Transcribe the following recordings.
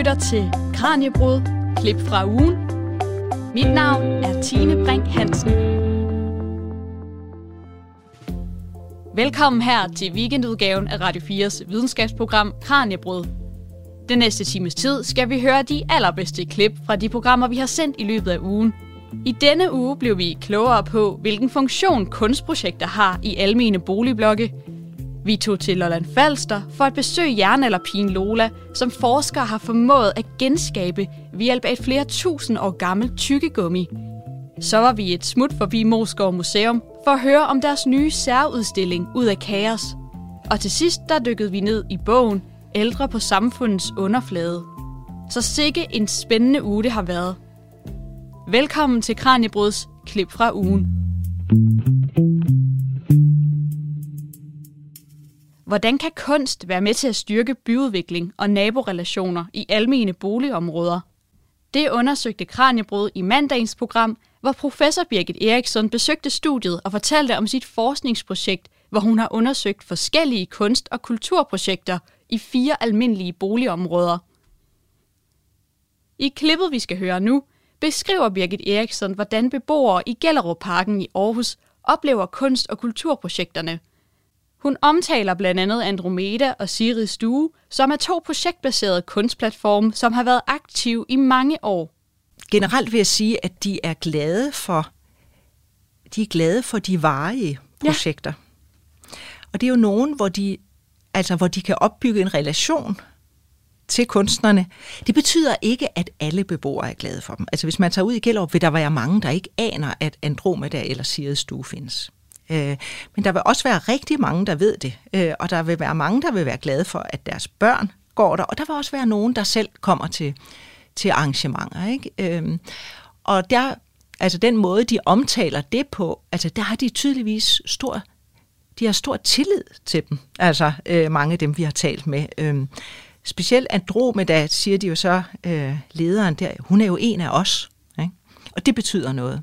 lytter til Kranjebrud, klip fra ugen. Mit navn er Tine Brink Hansen. Velkommen her til weekendudgaven af Radio 4's videnskabsprogram Kranjebrud. Den næste times tid skal vi høre de allerbedste klip fra de programmer, vi har sendt i løbet af ugen. I denne uge blev vi klogere på, hvilken funktion kunstprojekter har i almene boligblokke, vi tog til Lolland Falster for at besøge jernalderpigen Lola, som forskere har formået at genskabe ved hjælp af et flere tusind år gammelt tykkegummi. Så var vi et smut forbi Moskov Museum for at høre om deres nye særudstilling ud af kaos. Og til sidst der dykkede vi ned i bogen Ældre på samfundets underflade. Så sikke en spændende uge det har været. Velkommen til Kranjebruds klip fra ugen. Hvordan kan kunst være med til at styrke byudvikling og naborelationer i almene boligområder? Det undersøgte Kranjebrud i mandagens program, hvor professor Birgit Eriksson besøgte studiet og fortalte om sit forskningsprojekt, hvor hun har undersøgt forskellige kunst- og kulturprojekter i fire almindelige boligområder. I klippet, vi skal høre nu, beskriver Birgit Eriksson, hvordan beboere i Gellerup Parken i Aarhus oplever kunst- og kulturprojekterne – hun omtaler blandt andet Andromeda og Siri Stue, som er to projektbaserede kunstplatforme, som har været aktive i mange år. Generelt vil jeg sige, at de er glade for de er glade for de varige projekter. Ja. Og det er jo nogen, hvor de, altså, hvor de kan opbygge en relation til kunstnerne. Det betyder ikke, at alle beboere er glade for dem. Altså hvis man tager ud i Gellerup, vil der være mange, der ikke aner, at Andromeda eller Sirius Stue findes. Øh, men der vil også være rigtig mange, der ved det, øh, og der vil være mange, der vil være glade for, at deres børn går der, og der vil også være nogen, der selv kommer til, til arrangementer. Ikke? Øh, og der, altså den måde, de omtaler det på, altså der har de tydeligvis stor, de har stor tillid til dem, altså øh, mange af dem, vi har talt med. Øh, specielt Andromeda, siger de jo så, øh, lederen der, hun er jo en af os. Ikke? Og det betyder noget.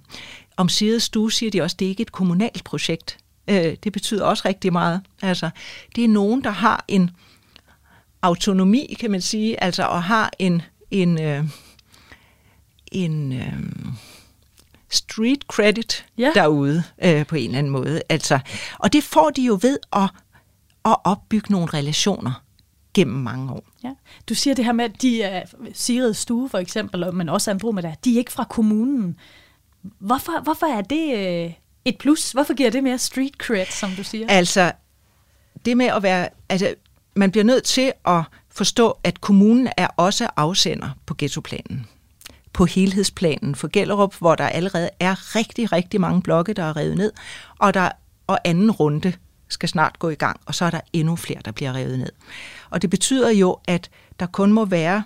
Om Sirius Stue siger de også, at det ikke er et kommunalt projekt. Øh, det betyder også rigtig meget. Altså, det er nogen, der har en autonomi, kan man sige, altså og har en, en, øh, en øh, street credit ja. derude øh, på en eller anden måde. Altså, og det får de jo ved at, at opbygge nogle relationer gennem mange år. Ja. Du siger det her med, at de er Sirius Stue for eksempel, men også Andromeda, de er ikke fra kommunen. Hvorfor, hvorfor er det øh, et plus? Hvorfor giver det mere street cred, som du siger? Altså, det med at være... Altså, man bliver nødt til at forstå, at kommunen er også afsender på ghettoplanen på helhedsplanen for Gellerup, hvor der allerede er rigtig, rigtig mange blokke, der er revet ned, og der og anden runde skal snart gå i gang, og så er der endnu flere, der bliver revet ned. Og det betyder jo, at der kun må være,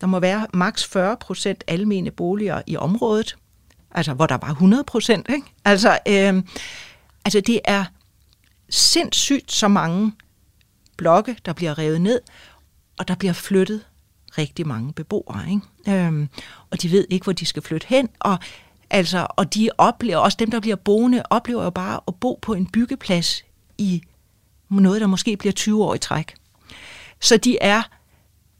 der må være maks 40 procent almene boliger i området, altså hvor der var 100 procent. Ikke? Altså, øh, altså det er sindssygt så mange blokke, der bliver revet ned, og der bliver flyttet rigtig mange beboere. Ikke? Øhm, og de ved ikke, hvor de skal flytte hen, og, altså, og de oplever, også dem, der bliver boende, oplever jo bare at bo på en byggeplads i noget, der måske bliver 20 år i træk. Så de er,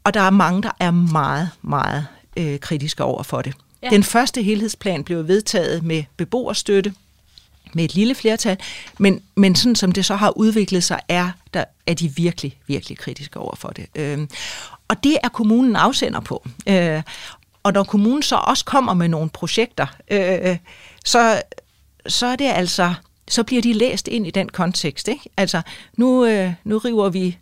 og der er mange, der er meget, meget øh, kritiske over for det. Ja. Den første helhedsplan blev vedtaget med beboerstøtte, med et lille flertal, men, men sådan som det så har udviklet sig, er, der, er de virkelig, virkelig kritiske over for det. Øh, og det er kommunen afsender på. Øh, og når kommunen så også kommer med nogle projekter, øh, så, så er det altså, så bliver de læst ind i den kontekst. Ikke? Altså, nu, øh, nu river vi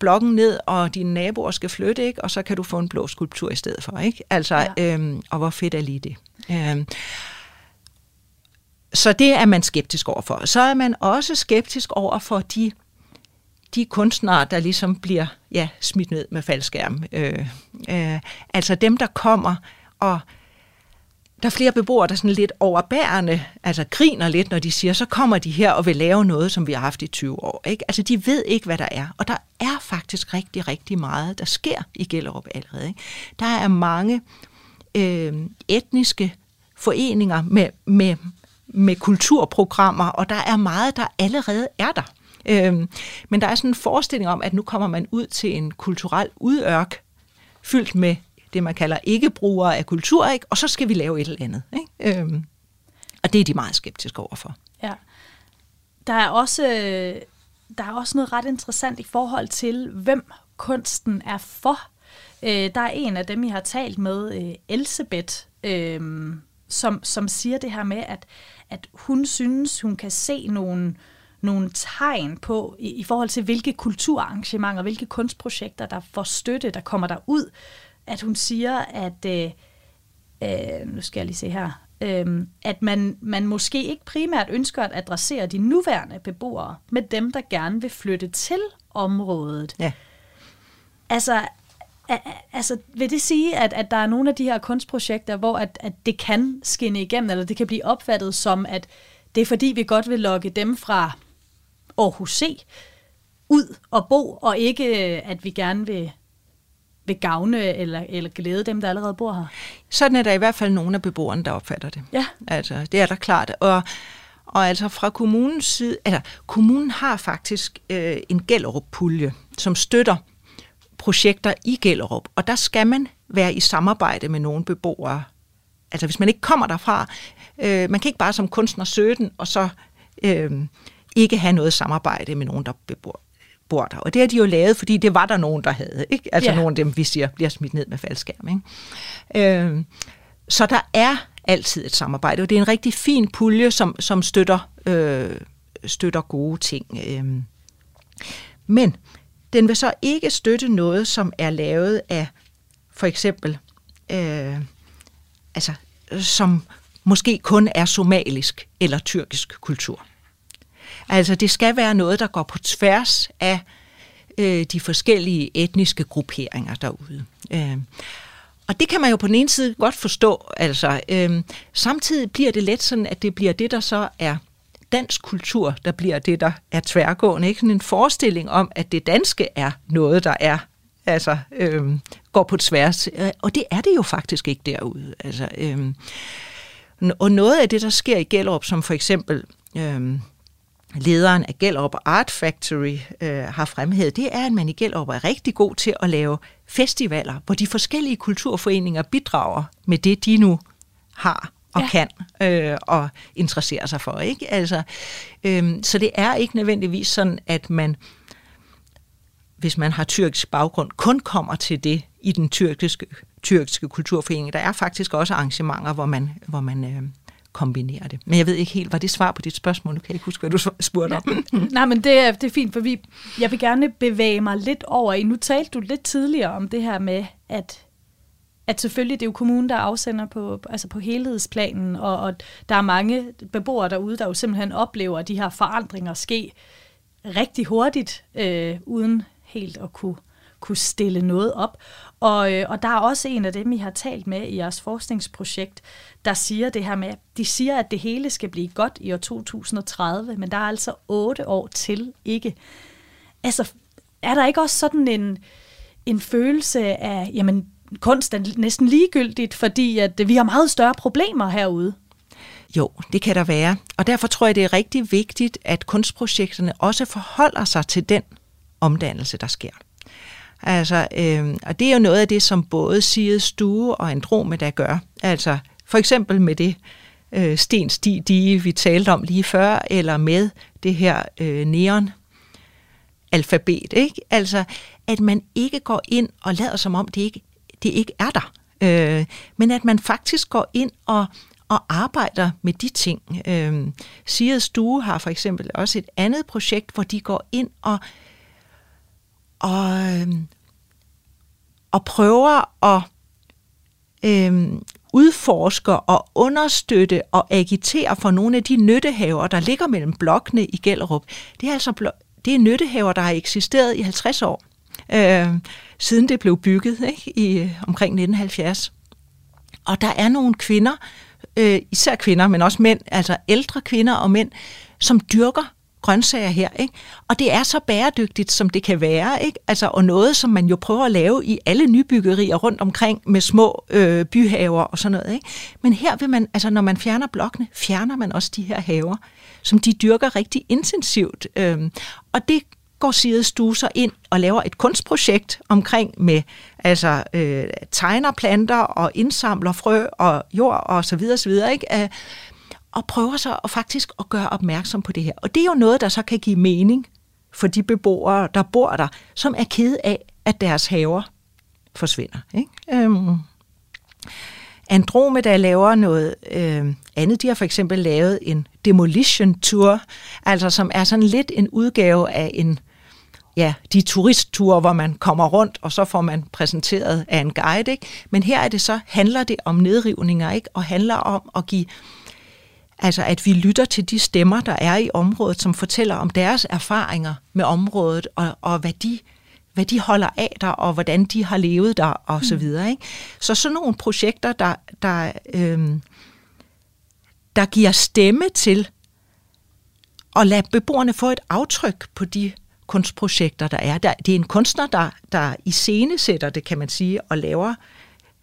blokken ned, og dine naboer skal flytte, ikke? og så kan du få en blå skulptur i stedet for. Ikke? Altså, ja. øhm, og hvor fedt er lige det? Øhm, så det er man skeptisk overfor. Så er man også skeptisk over for de, de kunstnere, der ligesom bliver ja, smidt ned med faldskærm. Øh, øh, altså dem, der kommer og der er flere beboere, der sådan lidt overbærende, altså griner lidt, når de siger, så kommer de her og vil lave noget, som vi har haft i 20 år. Ikke? Altså de ved ikke, hvad der er. Og der er faktisk rigtig, rigtig meget, der sker i Gellerup allerede. Ikke? Der er mange øh, etniske foreninger med, med, med kulturprogrammer, og der er meget, der allerede er der. Øh, men der er sådan en forestilling om, at nu kommer man ud til en kulturel udørk, fyldt med det, man kalder ikke-brugere af kultur, ikke? og så skal vi lave et eller andet. Ikke? Øhm, og det er de meget skeptiske overfor. Ja. Der er også, øh, der er også noget ret interessant i forhold til, hvem kunsten er for. Øh, der er en af dem, jeg har talt med, øh, Elsebeth, øh, som, som siger det her med, at, at hun synes, hun kan se nogle, nogle tegn på, i, i forhold til hvilke kulturarrangementer, hvilke kunstprojekter, der får støtte, der kommer der ud, at hun siger, at, øh, øh, nu skal jeg lige se her, øh, at man, man måske ikke primært ønsker at adressere de nuværende beboere med dem, der gerne vil flytte til området. Ja. Altså, altså, vil det sige, at, at der er nogle af de her kunstprojekter, hvor at, at det kan skinne igennem, eller det kan blive opfattet som, at det er fordi, vi godt vil lokke dem fra Aarhus C ud og bo, og ikke at vi gerne vil, vil gavne eller, eller glæde dem, der allerede bor her? Sådan er der i hvert fald nogle af beboerne, der opfatter det. Ja. Altså, det er der klart. Og, og altså fra kommunens side, altså kommunen har faktisk øh, en Gellerup-pulje, som støtter projekter i Gellerup, og der skal man være i samarbejde med nogle beboere. Altså hvis man ikke kommer derfra, øh, man kan ikke bare som kunstner søge den, og så øh, ikke have noget samarbejde med nogen, der bebor, bor der. Og det har de jo lavet, fordi det var der nogen, der havde. Ikke? Altså ja. nogle af dem, vi siger, bliver smidt ned med faldskærm. Ikke? Øh, så der er altid et samarbejde, og det er en rigtig fin pulje, som, som støtter, øh, støtter gode ting. Øh. Men den vil så ikke støtte noget, som er lavet af for eksempel, øh, altså, som måske kun er somalisk eller tyrkisk kultur. Altså det skal være noget, der går på tværs af øh, de forskellige etniske grupperinger derude. Øh. Og det kan man jo på den ene side godt forstå. Altså, øh, samtidig bliver det let sådan, at det bliver det, der så er dansk kultur, der bliver det, der er tværgående. Ikke sådan en forestilling om, at det danske er noget, der er altså øh, går på tværs. Øh, og det er det jo faktisk ikke derude. Altså, øh, og noget af det, der sker i Gellerup, som for eksempel øh, lederen af Gellerup Art Factory øh, har fremhævet, det er, at man i Gellerup er rigtig god til at lave festivaler, hvor de forskellige kulturforeninger bidrager med det, de nu har og ja. kan øh, og interesserer sig for. ikke? Altså, øh, så det er ikke nødvendigvis sådan, at man, hvis man har tyrkisk baggrund, kun kommer til det i den tyrkiske, tyrkiske kulturforening. Der er faktisk også arrangementer, hvor man, hvor man øh, kombinerer det. Men jeg ved ikke helt, var det svar på dit spørgsmål? Nu kan jeg ikke huske, hvad du spurgte om. Nej, men det er, det er fint, for vi, jeg vil gerne bevæge mig lidt over i. Nu talte du lidt tidligere om det her med, at at selvfølgelig det er jo kommunen, der afsender på, altså på helhedsplanen, og, og der er mange beboere derude, der jo simpelthen oplever de her forandringer ske rigtig hurtigt, øh, uden helt at kunne, kunne stille noget op. Og, øh, og der er også en af dem, I har talt med i jeres forskningsprojekt, der siger det her med, de siger, at det hele skal blive godt i år 2030, men der er altså otte år til ikke. Altså, er der ikke også sådan en, en følelse af, jamen, kunst er næsten ligegyldigt, fordi at vi har meget større problemer herude. Jo, det kan der være. Og derfor tror jeg, det er rigtig vigtigt, at kunstprojekterne også forholder sig til den omdannelse, der sker. Altså, øh, og det er jo noget af det, som både Sirius Stue og Andromeda gør. Altså, for eksempel med det øh, stensti, de vi talte om lige før, eller med det her øh, neon alfabet, ikke? Altså, at man ikke går ind og lader som om det ikke det ikke er der. Øh, men at man faktisk går ind og, og arbejder med de ting. Øh, Sirius Stue har for eksempel også et andet projekt, hvor de går ind og, og, øh, Øhm, og prøver at øh, udforske og understøtte og agitere for nogle af de nyttehaver, der ligger mellem blokkene i Gellerup. Det er altså det er nyttehaver, der har eksisteret i 50 år øh, siden det blev bygget ikke, i omkring 1970. Og der er nogle kvinder, øh, især kvinder, men også mænd, altså ældre kvinder og mænd, som dyrker grøntsager her. Ikke? Og det er så bæredygtigt, som det kan være. Ikke? Altså, og noget, som man jo prøver at lave i alle nybyggerier rundt omkring med små øh, byhaver og sådan noget. Ikke? Men her vil man, altså når man fjerner blokkene, fjerner man også de her haver, som de dyrker rigtig intensivt. Øh, og det går Sirius Stue ind og laver et kunstprojekt omkring med, altså øh, tegner planter og indsamler frø og jord og så videre, så videre ikke? Og prøver så at faktisk at gøre opmærksom på det her. Og det er jo noget, der så kan give mening for de beboere, der bor der, som er kede af, at deres haver forsvinder. Ikke? Øhm. Andromeda laver noget øh, andet. De har for eksempel lavet en demolition tour, altså som er sådan lidt en udgave af en ja, de turistture, hvor man kommer rundt, og så får man præsenteret af en guide. Ikke? Men her er det så, handler det om nedrivninger, ikke? og handler om at give Altså at vi lytter til de stemmer, der er i området, som fortæller om deres erfaringer med området, og, og hvad, de, hvad de holder af der, og hvordan de har levet der, og så mm. videre. Ikke? Så sådan nogle projekter, der, der, øhm, der giver stemme til at lade beboerne få et aftryk på de kunstprojekter, der er. Der, det er en kunstner, der, der iscenesætter det, kan man sige, og laver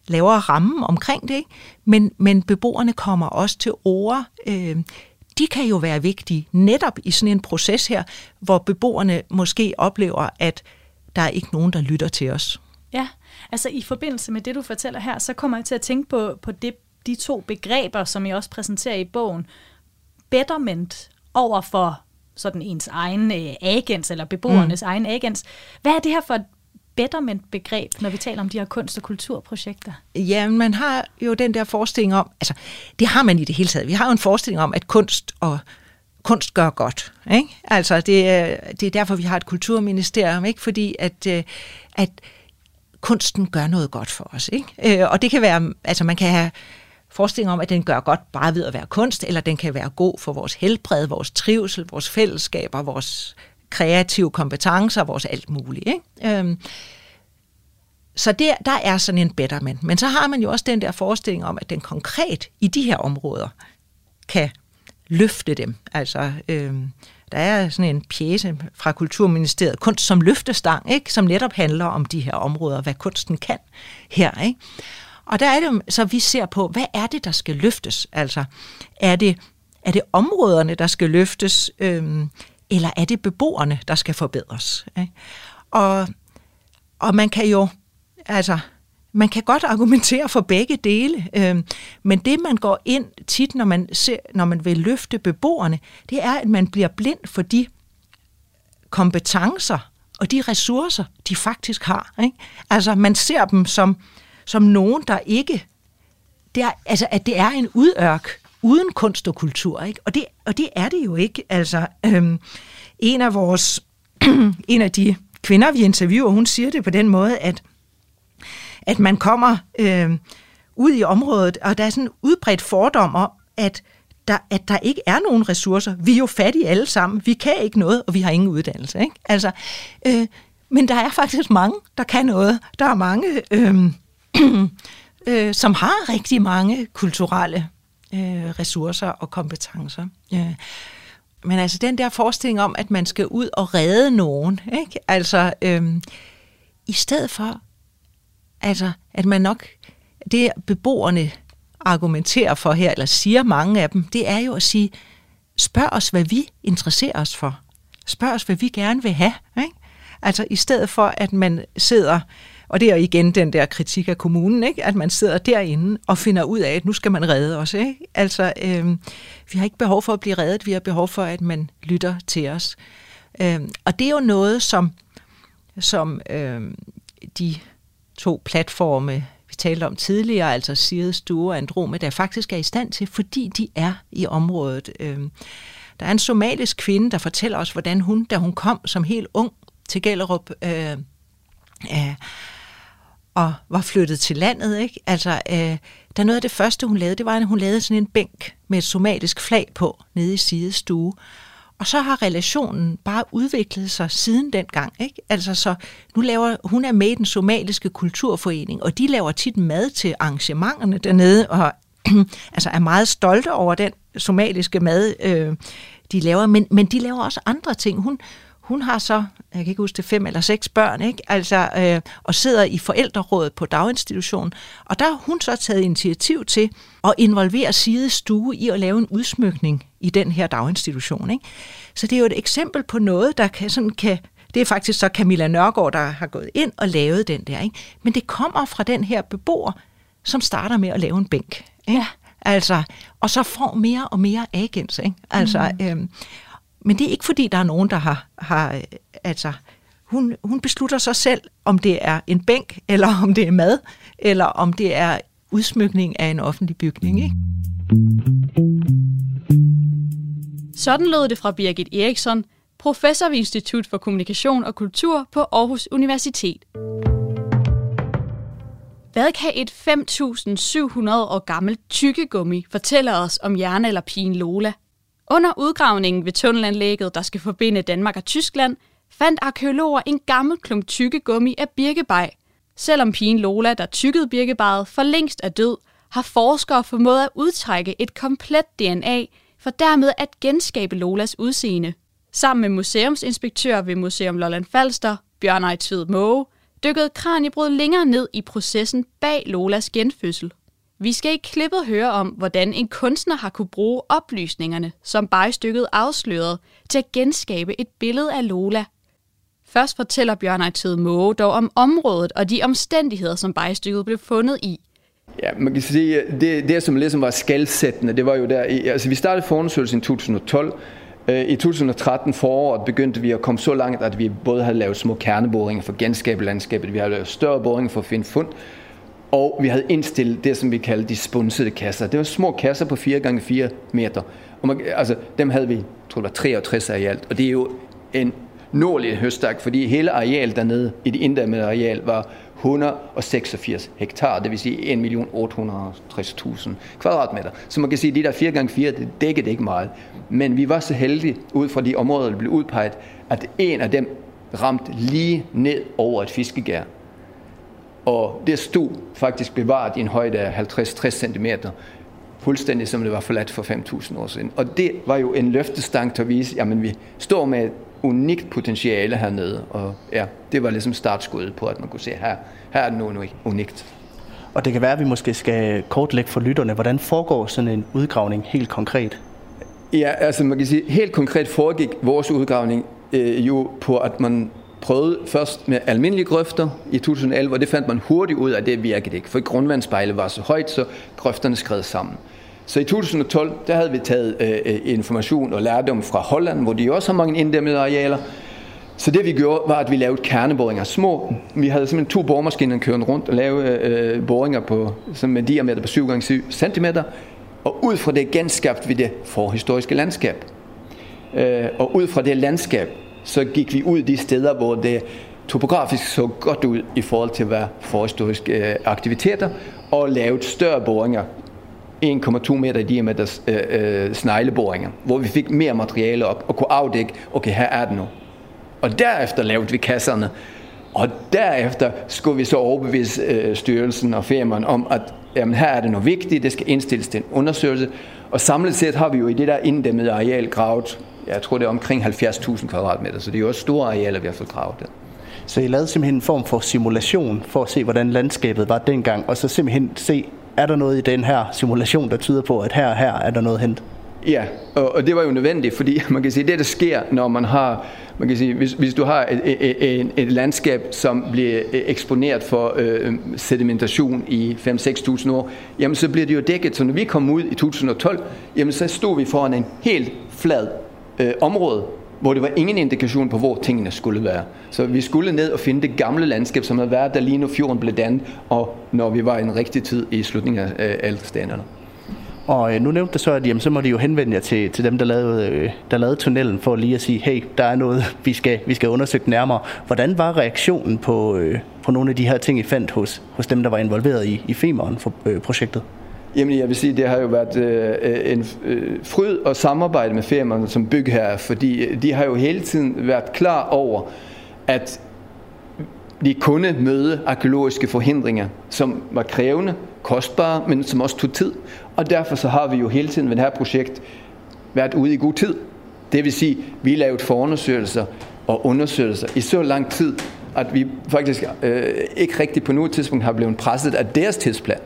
laver rammen omkring det, ikke? Men, men beboerne kommer også til ord. Øh, de kan jo være vigtige netop i sådan en proces her, hvor beboerne måske oplever, at der er ikke nogen, der lytter til os. Ja, altså i forbindelse med det, du fortæller her, så kommer jeg til at tænke på, på det, de to begreber, som jeg også præsenterer i bogen. Betterment over for sådan ens egen øh, agens, eller beboernes mm. egen agens. Hvad er det her for et betterment-begreb, når vi taler om de her kunst- og kulturprojekter? Ja, man har jo den der forestilling om, altså det har man i det hele taget. Vi har jo en forestilling om, at kunst og kunst gør godt. Ikke? Altså det, er, det er derfor, vi har et kulturministerium, ikke? fordi at, øh, at kunsten gør noget godt for os. Ikke? Øh, og det kan være, altså man kan have forestilling om, at den gør godt bare ved at være kunst, eller den kan være god for vores helbred, vores trivsel, vores fællesskaber, vores kreative kompetencer, vores alt muligt. Ikke? Øhm, så der, der er sådan en betterment. Men så har man jo også den der forestilling om, at den konkret i de her områder kan løfte dem. Altså, øhm, der er sådan en pjæse fra Kulturministeriet, Kunst som løftestang, ikke? som netop handler om de her områder, hvad kunsten kan her. Ikke? Og der er det så, vi ser på, hvad er det, der skal løftes? Altså, er det, er det områderne, der skal løftes? Øhm, eller er det beboerne, der skal forbedres? Ikke? Og, og man kan jo, altså, man kan godt argumentere for begge dele, øh, men det man går ind tit, når man, ser, når man vil løfte beboerne, det er, at man bliver blind for de kompetencer og de ressourcer, de faktisk har. Ikke? Altså man ser dem som, som nogen, der ikke... Det er, altså, at det er en udørk, uden kunst og kultur. Ikke? Og, det, og det er det jo ikke. Altså, øhm, en af vores en af de kvinder, vi interviewer, hun siger det på den måde, at, at man kommer øhm, ud i området, og der er sådan en udbredt fordom om, at der, at der ikke er nogen ressourcer. Vi er jo fattige alle sammen. Vi kan ikke noget, og vi har ingen uddannelse. Ikke? Altså, øh, men der er faktisk mange, der kan noget. Der er mange, øh, øh, som har rigtig mange kulturelle øh, ressourcer og kompetencer. Øh. Men altså den der forestilling om, at man skal ud og redde nogen, ikke? altså øh, i stedet for, altså at man nok, det beboerne argumenterer for her, eller siger mange af dem, det er jo at sige, spørg os, hvad vi interesserer os for. Spørg os, hvad vi gerne vil have. Ikke? Altså i stedet for, at man sidder og det er igen den der kritik af kommunen, ikke? at man sidder derinde og finder ud af, at nu skal man redde os. Ikke? Altså, øh, vi har ikke behov for at blive reddet, vi har behov for, at man lytter til os. Øh, og det er jo noget, som, som øh, de to platforme, vi talte om tidligere, altså Sirius Duo og Andromeda, faktisk er i stand til, fordi de er i området. Øh, der er en somalisk kvinde, der fortæller os, hvordan hun, da hun kom som helt ung til Gellerup, øh, øh, og var flyttet til landet. Ikke? Altså, øh, der noget af det første, hun lavede, det var, at hun lavede sådan en bænk med et somalisk flag på nede i sidestue. Og så har relationen bare udviklet sig siden dengang. Ikke? Altså, så nu laver hun er med i den somaliske kulturforening, og de laver tit mad til arrangementerne dernede, og altså er meget stolte over den somaliske mad, øh, de laver. Men, men de laver også andre ting. Hun, hun har så, jeg kan ikke huske det, fem eller seks børn, ikke? Altså, øh, og sidder i forældrerådet på daginstitutionen. Og der har hun så taget initiativ til at involvere Side Stue i at lave en udsmykning i den her daginstitution. Ikke? Så det er jo et eksempel på noget, der kan, sådan kan Det er faktisk så Camilla Nørgaard, der har gået ind og lavet den der. Ikke? Men det kommer fra den her beboer, som starter med at lave en bænk. Ikke? Ja. Altså, og så får mere og mere agens. Ikke? Altså, mm. øhm, men det er ikke fordi, der er nogen, der har, har øh, altså, hun, hun beslutter sig selv, om det er en bænk, eller om det er mad, eller om det er udsmykning af en offentlig bygning. Ikke? Sådan lød det fra Birgit Eriksson, professor ved Institut for Kommunikation og Kultur på Aarhus Universitet. Hvad kan et 5.700 år gammelt tykkegummi fortælle os om jernalderpigen Lola? Under udgravningen ved tunnelanlægget, der skal forbinde Danmark og Tyskland, fandt arkeologer en gammel klump tykkegummi af birkebej. Selvom pigen Lola, der tykkede birkebejet, for længst er død, har forskere formået at udtrække et komplet DNA, for dermed at genskabe Lolas udseende. Sammen med museumsinspektør ved Museum Lolland Falster, Bjørn Ejtved Måge, dykkede Kranjebrud længere ned i processen bag Lolas genfødsel. Vi skal i klippet høre om, hvordan en kunstner har kunne bruge oplysningerne, som bajstykket afslørede, til at genskabe et billede af Lola. Først fortæller Bjørn Ejtved Måge dog om området og de omstændigheder, som bajstykket blev fundet i. Ja, man kan sige, det, det som ligesom var skældsættende, det var jo der, altså vi startede forundersøgelsen i 2012, øh, I 2013 foråret begyndte vi at komme så langt, at vi både havde lavet små kerneboringer for genskabe landskabet, vi havde lavet større boringer for at finde fund, og vi havde indstillet det, som vi kaldte de spunsede kasser. Det var små kasser på 4x4 meter. Og man, altså, dem havde vi, jeg tror det var 63 af i alt. Og det er jo en nordlig høstak, fordi hele arealet dernede i det inddæmmede areal var 186 hektar, det vil sige 1.860.000 kvadratmeter. Så man kan sige, at de der 4x4, det dækkede ikke meget. Men vi var så heldige, ud fra de områder, der blev udpeget, at en af dem ramte lige ned over et fiskegær. Og det stod faktisk bevaret i en højde af 50-60 cm, fuldstændig som det var forladt for 5.000 år siden. Og det var jo en løftestang til at vise, at vi står med et unikt potentiale hernede. Og ja, det var ligesom startskuddet på, at man kunne se, her, her er det noget unikt. Og det kan være, at vi måske skal kortlægge for lytterne, hvordan foregår sådan en udgravning helt konkret? Ja, altså man kan sige, helt konkret foregik vores udgravning øh, jo på, at man prøvede først med almindelige grøfter i 2011, og det fandt man hurtigt ud af, at det virkede ikke, for grundvandsspejlet var så højt, så grøfterne skred sammen. Så i 2012, der havde vi taget øh, information og lærdom fra Holland, hvor de også har mange inddæmmede arealer. Så det vi gjorde, var, at vi lavede kerneboringer. Små, vi havde simpelthen to boremaskiner kørende rundt og lavede øh, boringer på, som med diameter på 7 x 7 cm. Og ud fra det genskabte vi det forhistoriske landskab. Øh, og ud fra det landskab, så gik vi ud de steder, hvor det topografisk så godt ud i forhold til hvad forhistoriske øh, aktiviteter, og lavede større boringer, 1,2 meter i diameter øh, øh, snegleboringer, hvor vi fik mere materiale op og kunne afdække, okay, her er det nu. Og derefter lavede vi kasserne, og derefter skulle vi så overbevise øh, styrelsen og firmaen om, at jamen, her er det noget vigtigt, det skal indstilles til en undersøgelse. Og samlet set har vi jo i det der inddæmmede areal gravet, jeg tror det er omkring 70.000 kvadratmeter, så det er jo også store arealer, vi har fået gravet der. Så I lavede simpelthen en form for simulation for at se, hvordan landskabet var dengang, og så simpelthen se, er der noget i den her simulation, der tyder på, at her og her er der noget hent? Ja, og, og det var jo nødvendigt, fordi man kan sige, det der sker, når man har, man kan sige, hvis, hvis du har et, et, et, et landskab, som bliver eksponeret for øh, sedimentation i 5-6.000 år, jamen så bliver det jo dækket. Så når vi kom ud i 2012, jamen så stod vi foran en helt flad øh, område, hvor det var ingen indikation på, hvor tingene skulle være. Så vi skulle ned og finde det gamle landskab, som havde været der lige nu fjorden blev dannet, og når vi var i en rigtig tid i slutningen af øh, standerne. Og øh, nu nævnte du så, at jamen, så må de jo henvende jer til, til dem, der lavede, øh, der lavede tunnelen, for lige at sige, hey, der er noget, vi skal, vi skal undersøge nærmere. Hvordan var reaktionen på, øh, på nogle af de her ting, I fandt hos, hos dem, der var involveret i, i Femeren for øh, projektet? Jamen jeg vil sige, det har jo været øh, en øh, fryd at samarbejde med firmaerne som bygherre, fordi øh, de har jo hele tiden været klar over, at de kunne møde arkeologiske forhindringer, som var krævende, kostbare, men som også tog tid. Og derfor så har vi jo hele tiden ved det her projekt været ude i god tid. Det vil sige, vi har lavet forundersøgelser og undersøgelser i så lang tid, at vi faktisk øh, ikke rigtig på noget tidspunkt har blevet presset af deres tidsplan.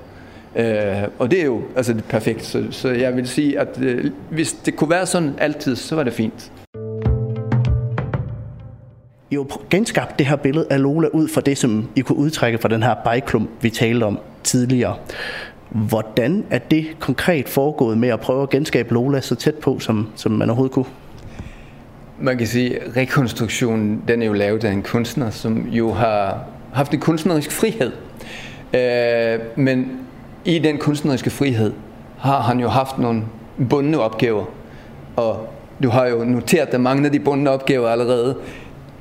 Øh, og det er jo altså, det er perfekt. Så, så jeg vil sige, at øh, hvis det kunne være sådan altid, så var det fint. I har genskabt det her billede af Lola ud fra det, som I kunne udtrække fra den her bajklump, vi talte om tidligere. Hvordan er det konkret foregået med at prøve at genskabe Lola så tæt på, som, som man overhovedet kunne? Man kan sige, at rekonstruktionen den er jo lavet af en kunstner, som jo har haft en kunstnerisk frihed. Øh, men i den kunstneriske frihed har han jo haft nogle bundne opgaver. Og du har jo noteret at mange af de bundne opgaver allerede.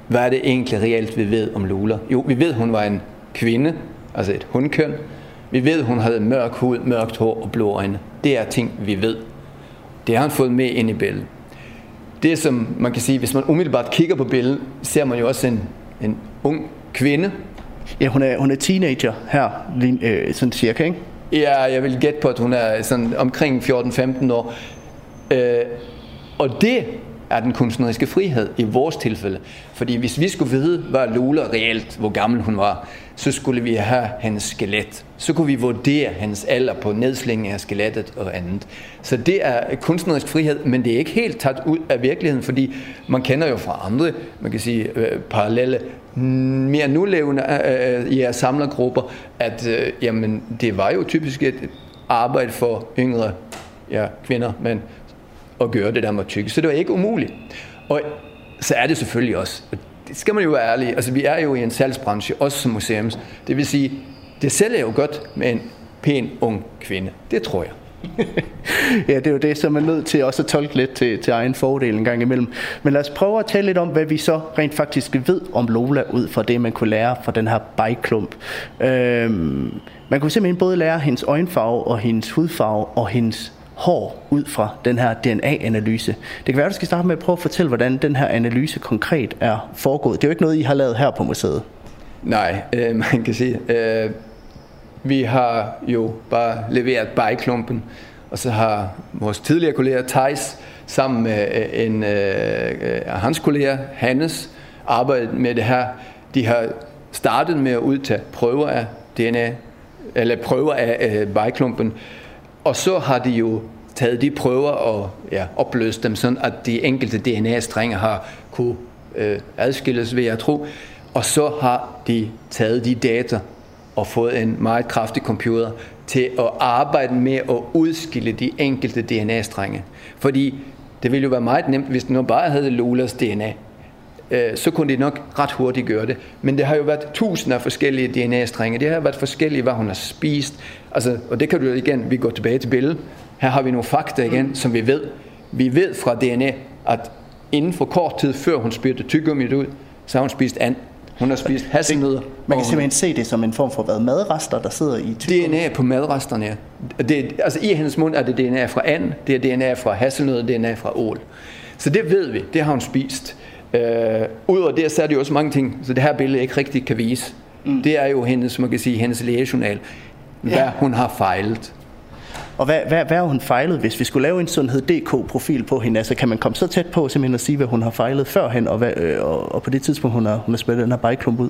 Hvad er det egentlig reelt, vi ved om Lula? Jo, vi ved, hun var en kvinde, altså et hundkøn. Vi ved, hun havde mørk hud, mørkt hår og blå øjne. Det er ting, vi ved. Det har han fået med ind i billedet. Det som man kan sige, hvis man umiddelbart kigger på billedet, ser man jo også en, en ung kvinde. Ja, hun er, hun er teenager her, øh, sådan cirka, ikke? Ja, jeg vil gætte på, at hun er sådan omkring 14-15 år. Øh, og det er den kunstneriske frihed i vores tilfælde. Fordi hvis vi skulle vide, hvad Lola reelt, hvor gammel hun var, så skulle vi have hendes skelet. Så kunne vi vurdere hendes alder på nedslingen af skelettet og andet. Så det er kunstnerisk frihed, men det er ikke helt taget ud af virkeligheden, fordi man kender jo fra andre, man kan sige, øh, parallelle mere nulevende øh, øh, i jeres samlergrupper, at øh, jamen, det var jo typisk et arbejde for yngre ja, kvinder, men at gøre det der med tykke. Så det var ikke umuligt. Og så er det selvfølgelig også, det skal man jo være ærlig, altså vi er jo i en salgsbranche, også som museums. Det vil sige, det sælger jo godt med en pæn ung kvinde. Det tror jeg. ja, det er jo det, som man er nødt til også at tolke lidt til, til egen fordel en gang imellem. Men lad os prøve at tale lidt om, hvad vi så rent faktisk ved om Lola, ud fra det, man kunne lære fra den her bajklump. Øhm, man kunne simpelthen både lære hendes øjenfarve og hendes hudfarve og hendes hår ud fra den her DNA-analyse. Det kan være, at du skal starte med at prøve at fortælle, hvordan den her analyse konkret er foregået. Det er jo ikke noget, I har lavet her på museet. Nej, øh, man kan sige, øh, vi har jo bare leveret bajklumpen, og så har vores tidligere kollega Thijs sammen med øh, en øh, øh hans kolleger Hannes arbejdet med det her. De har startet med at udtage prøver af DNA, eller prøver af øh, bajklumpen, og så har de jo taget de prøver og ja, opløst dem, sådan at de enkelte DNA-strenge har kunne øh, adskilles, ved jeg tro. Og så har de taget de data og fået en meget kraftig computer til at arbejde med at udskille de enkelte DNA-strenge. Fordi det ville jo være meget nemt, hvis nu bare havde Lolas DNA. Øh, så kunne de nok ret hurtigt gøre det. Men det har jo været tusinder af forskellige DNA-strenge. Det har været forskellige, hvad hun har spist. Altså, og det kan du igen, vi går tilbage til billedet. Her har vi nogle fakta igen, som vi ved. Vi ved fra DNA, at inden for kort tid, før hun spyttede tyggummit ud, så har hun spist and. Hun har spist hasselnødder. Man kan simpelthen se det som en form for hvad, madrester, der sidder i tyggegummi. DNA på madresterne, ja. Det, altså i hendes mund er det DNA fra and, det er DNA fra hasselnødder, DNA fra ål. Så det ved vi, det har hun spist. Øh, Udover det, så er det jo også mange ting, så det her billede ikke rigtig kan vise. Mm. Det er jo hendes, man kan sige, hendes lægejournal. Hvad ja. hun har fejlet. Og hvad, hvad, hvad har hun fejlet, hvis vi skulle lave en sundhed.dk-profil på hende? Altså kan man komme så tæt på simpelthen at sige, hvad hun har fejlet førhen, og, hvad, øh, og, og på det tidspunkt, hun har, hun har spillet den her bajklump ud?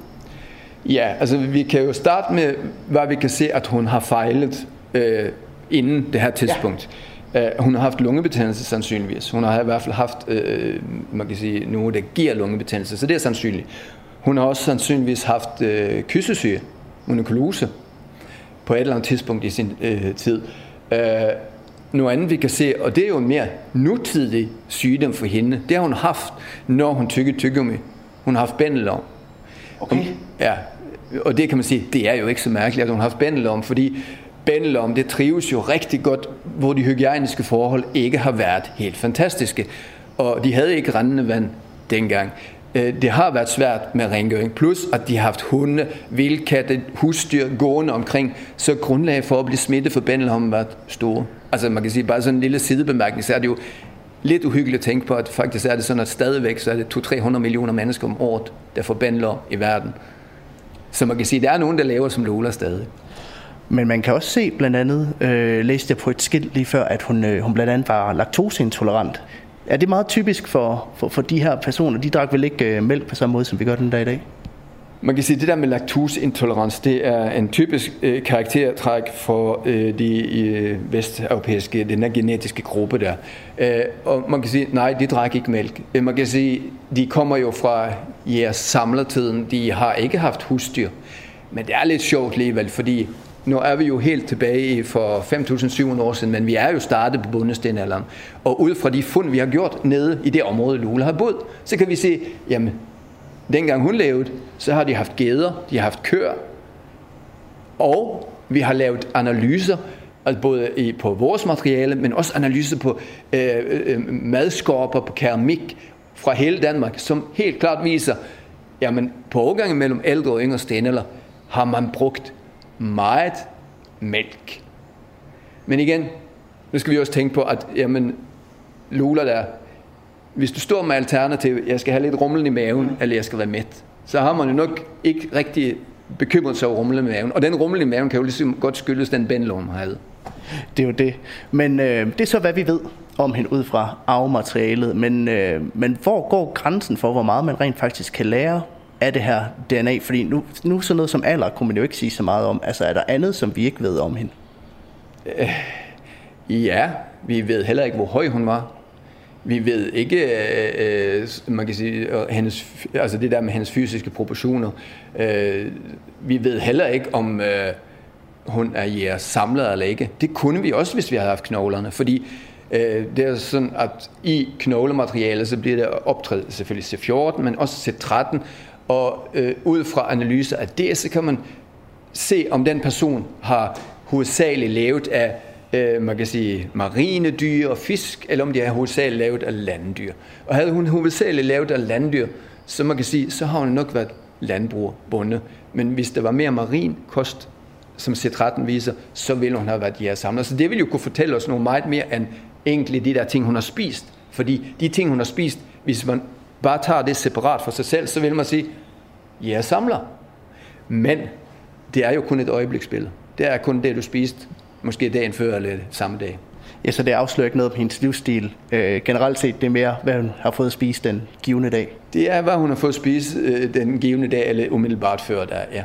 Ja, altså vi kan jo starte med, hvad vi kan se, at hun har fejlet øh, inden det her tidspunkt. Ja. Uh, hun har haft lungebetændelse sandsynligvis. Hun har i hvert fald haft, uh, man kan sige, noget, der giver lungebetændelse, så det er sandsynligt. Hun har også sandsynligvis haft uh, kyssesyge, monokulose, på et eller andet tidspunkt i sin uh, tid. Uh, noget andet, vi kan se, og det er jo en mere nutidig sygdom for hende, det har hun haft, når hun tykker tyggegummi. Hun har haft bændelom. Okay. Ja, og det kan man sige, det er jo ikke så mærkeligt, at hun har haft bændelom, fordi bændelom, det trives jo rigtig godt, hvor de hygiejniske forhold ikke har været helt fantastiske. Og de havde ikke rendende vand dengang. Øh, det har været svært med rengøring, plus at de har haft hunde, vildkatte, husdyr gående omkring, så grundlaget for at blive smittet for bændelom har været store. Altså man kan sige, bare sådan en lille sidebemærkning, så er det jo lidt uhyggeligt at tænke på, at faktisk er det sådan, at stadigvæk så er det 200-300 millioner mennesker om året, der får bændelom i verden. Så man kan sige, at der er nogen, der laver som Lola stadig. Men man kan også se blandt andet, øh, læste jeg på et skilt lige før, at hun, øh, hun blandt andet var laktoseintolerant. Er det meget typisk for, for, for de her personer? De drak vel ikke øh, mælk på samme måde, som vi gør den dag i dag? Man kan sige, at det der med laktoseintolerans, det er en typisk øh, karaktertræk for øh, de øh, vesteuropæiske, den der genetiske gruppe der. Øh, og man kan sige, nej, de drak ikke mælk. Øh, man kan sige, de kommer jo fra jeres samlertiden, de har ikke haft husdyr. Men det er lidt sjovt alligevel, fordi nu er vi jo helt tilbage for 5.700 år siden, men vi er jo startet på bundestenalderen. Og ud fra de fund, vi har gjort nede i det område, Lula har boet, så kan vi se, jamen, dengang hun levede, så har de haft geder, de har haft køer, og vi har lavet analyser, altså både i, på vores materiale, men også analyser på øh, øh, øh madskorper, på keramik fra hele Danmark, som helt klart viser, jamen på overgangen mellem ældre og yngre stenalder har man brugt meget mælk. Men igen, nu skal vi også tænke på, at jamen, Lula der, hvis du står med alternativ, jeg skal have lidt rumlen i maven, eller jeg skal være mæt, så har man jo nok ikke rigtig bekymret sig over rumlen i maven. Og den rumlen i maven kan jo ligesom godt skyldes den bændelån, man havde. Det er jo det. Men øh, det er så, hvad vi ved om hende ud fra arvematerialet. Men, øh, men hvor går grænsen for, hvor meget man rent faktisk kan lære af det her DNA? Fordi nu, nu sådan noget som alder kunne man jo ikke sige så meget om. Altså er der andet, som vi ikke ved om hende? Øh, ja, vi ved heller ikke, hvor høj hun var. Vi ved ikke, øh, øh man kan sige, øh, hendes, altså det der med hendes fysiske proportioner. Øh, vi ved heller ikke, om øh, hun er jeres samler eller ikke. Det kunne vi også, hvis vi havde haft knoglerne, fordi øh, det er sådan, at i knoglematerialet, så bliver der optrædet selvfølgelig C14, men også C13, og øh, ud fra analyser af det, så kan man se, om den person har hovedsageligt lavet af øh, man kan sige, marine dyr og fisk, eller om de har hovedsageligt lavet af landdyr. Og havde hun hovedsageligt lavet af landdyr, så man kan sige, så har hun nok været landbrugerbunde. Men hvis der var mere marin kost, som C13 viser, så ville hun have været samler. Så det vil jo kunne fortælle os noget meget mere end egentlig de der ting, hun har spist. Fordi de ting, hun har spist, hvis man bare tager det separat for sig selv, så vil man sige, ja, samler. Men det er jo kun et øjebliksbillede. Det er kun det, du spiste måske dagen før eller samme dag. Ja, så det afslører ikke noget på hendes livsstil. Øh, generelt set, det er mere, hvad hun har fået at spise den givende dag. Det er, hvad hun har fået at spise øh, den givende dag, eller umiddelbart før der, ja.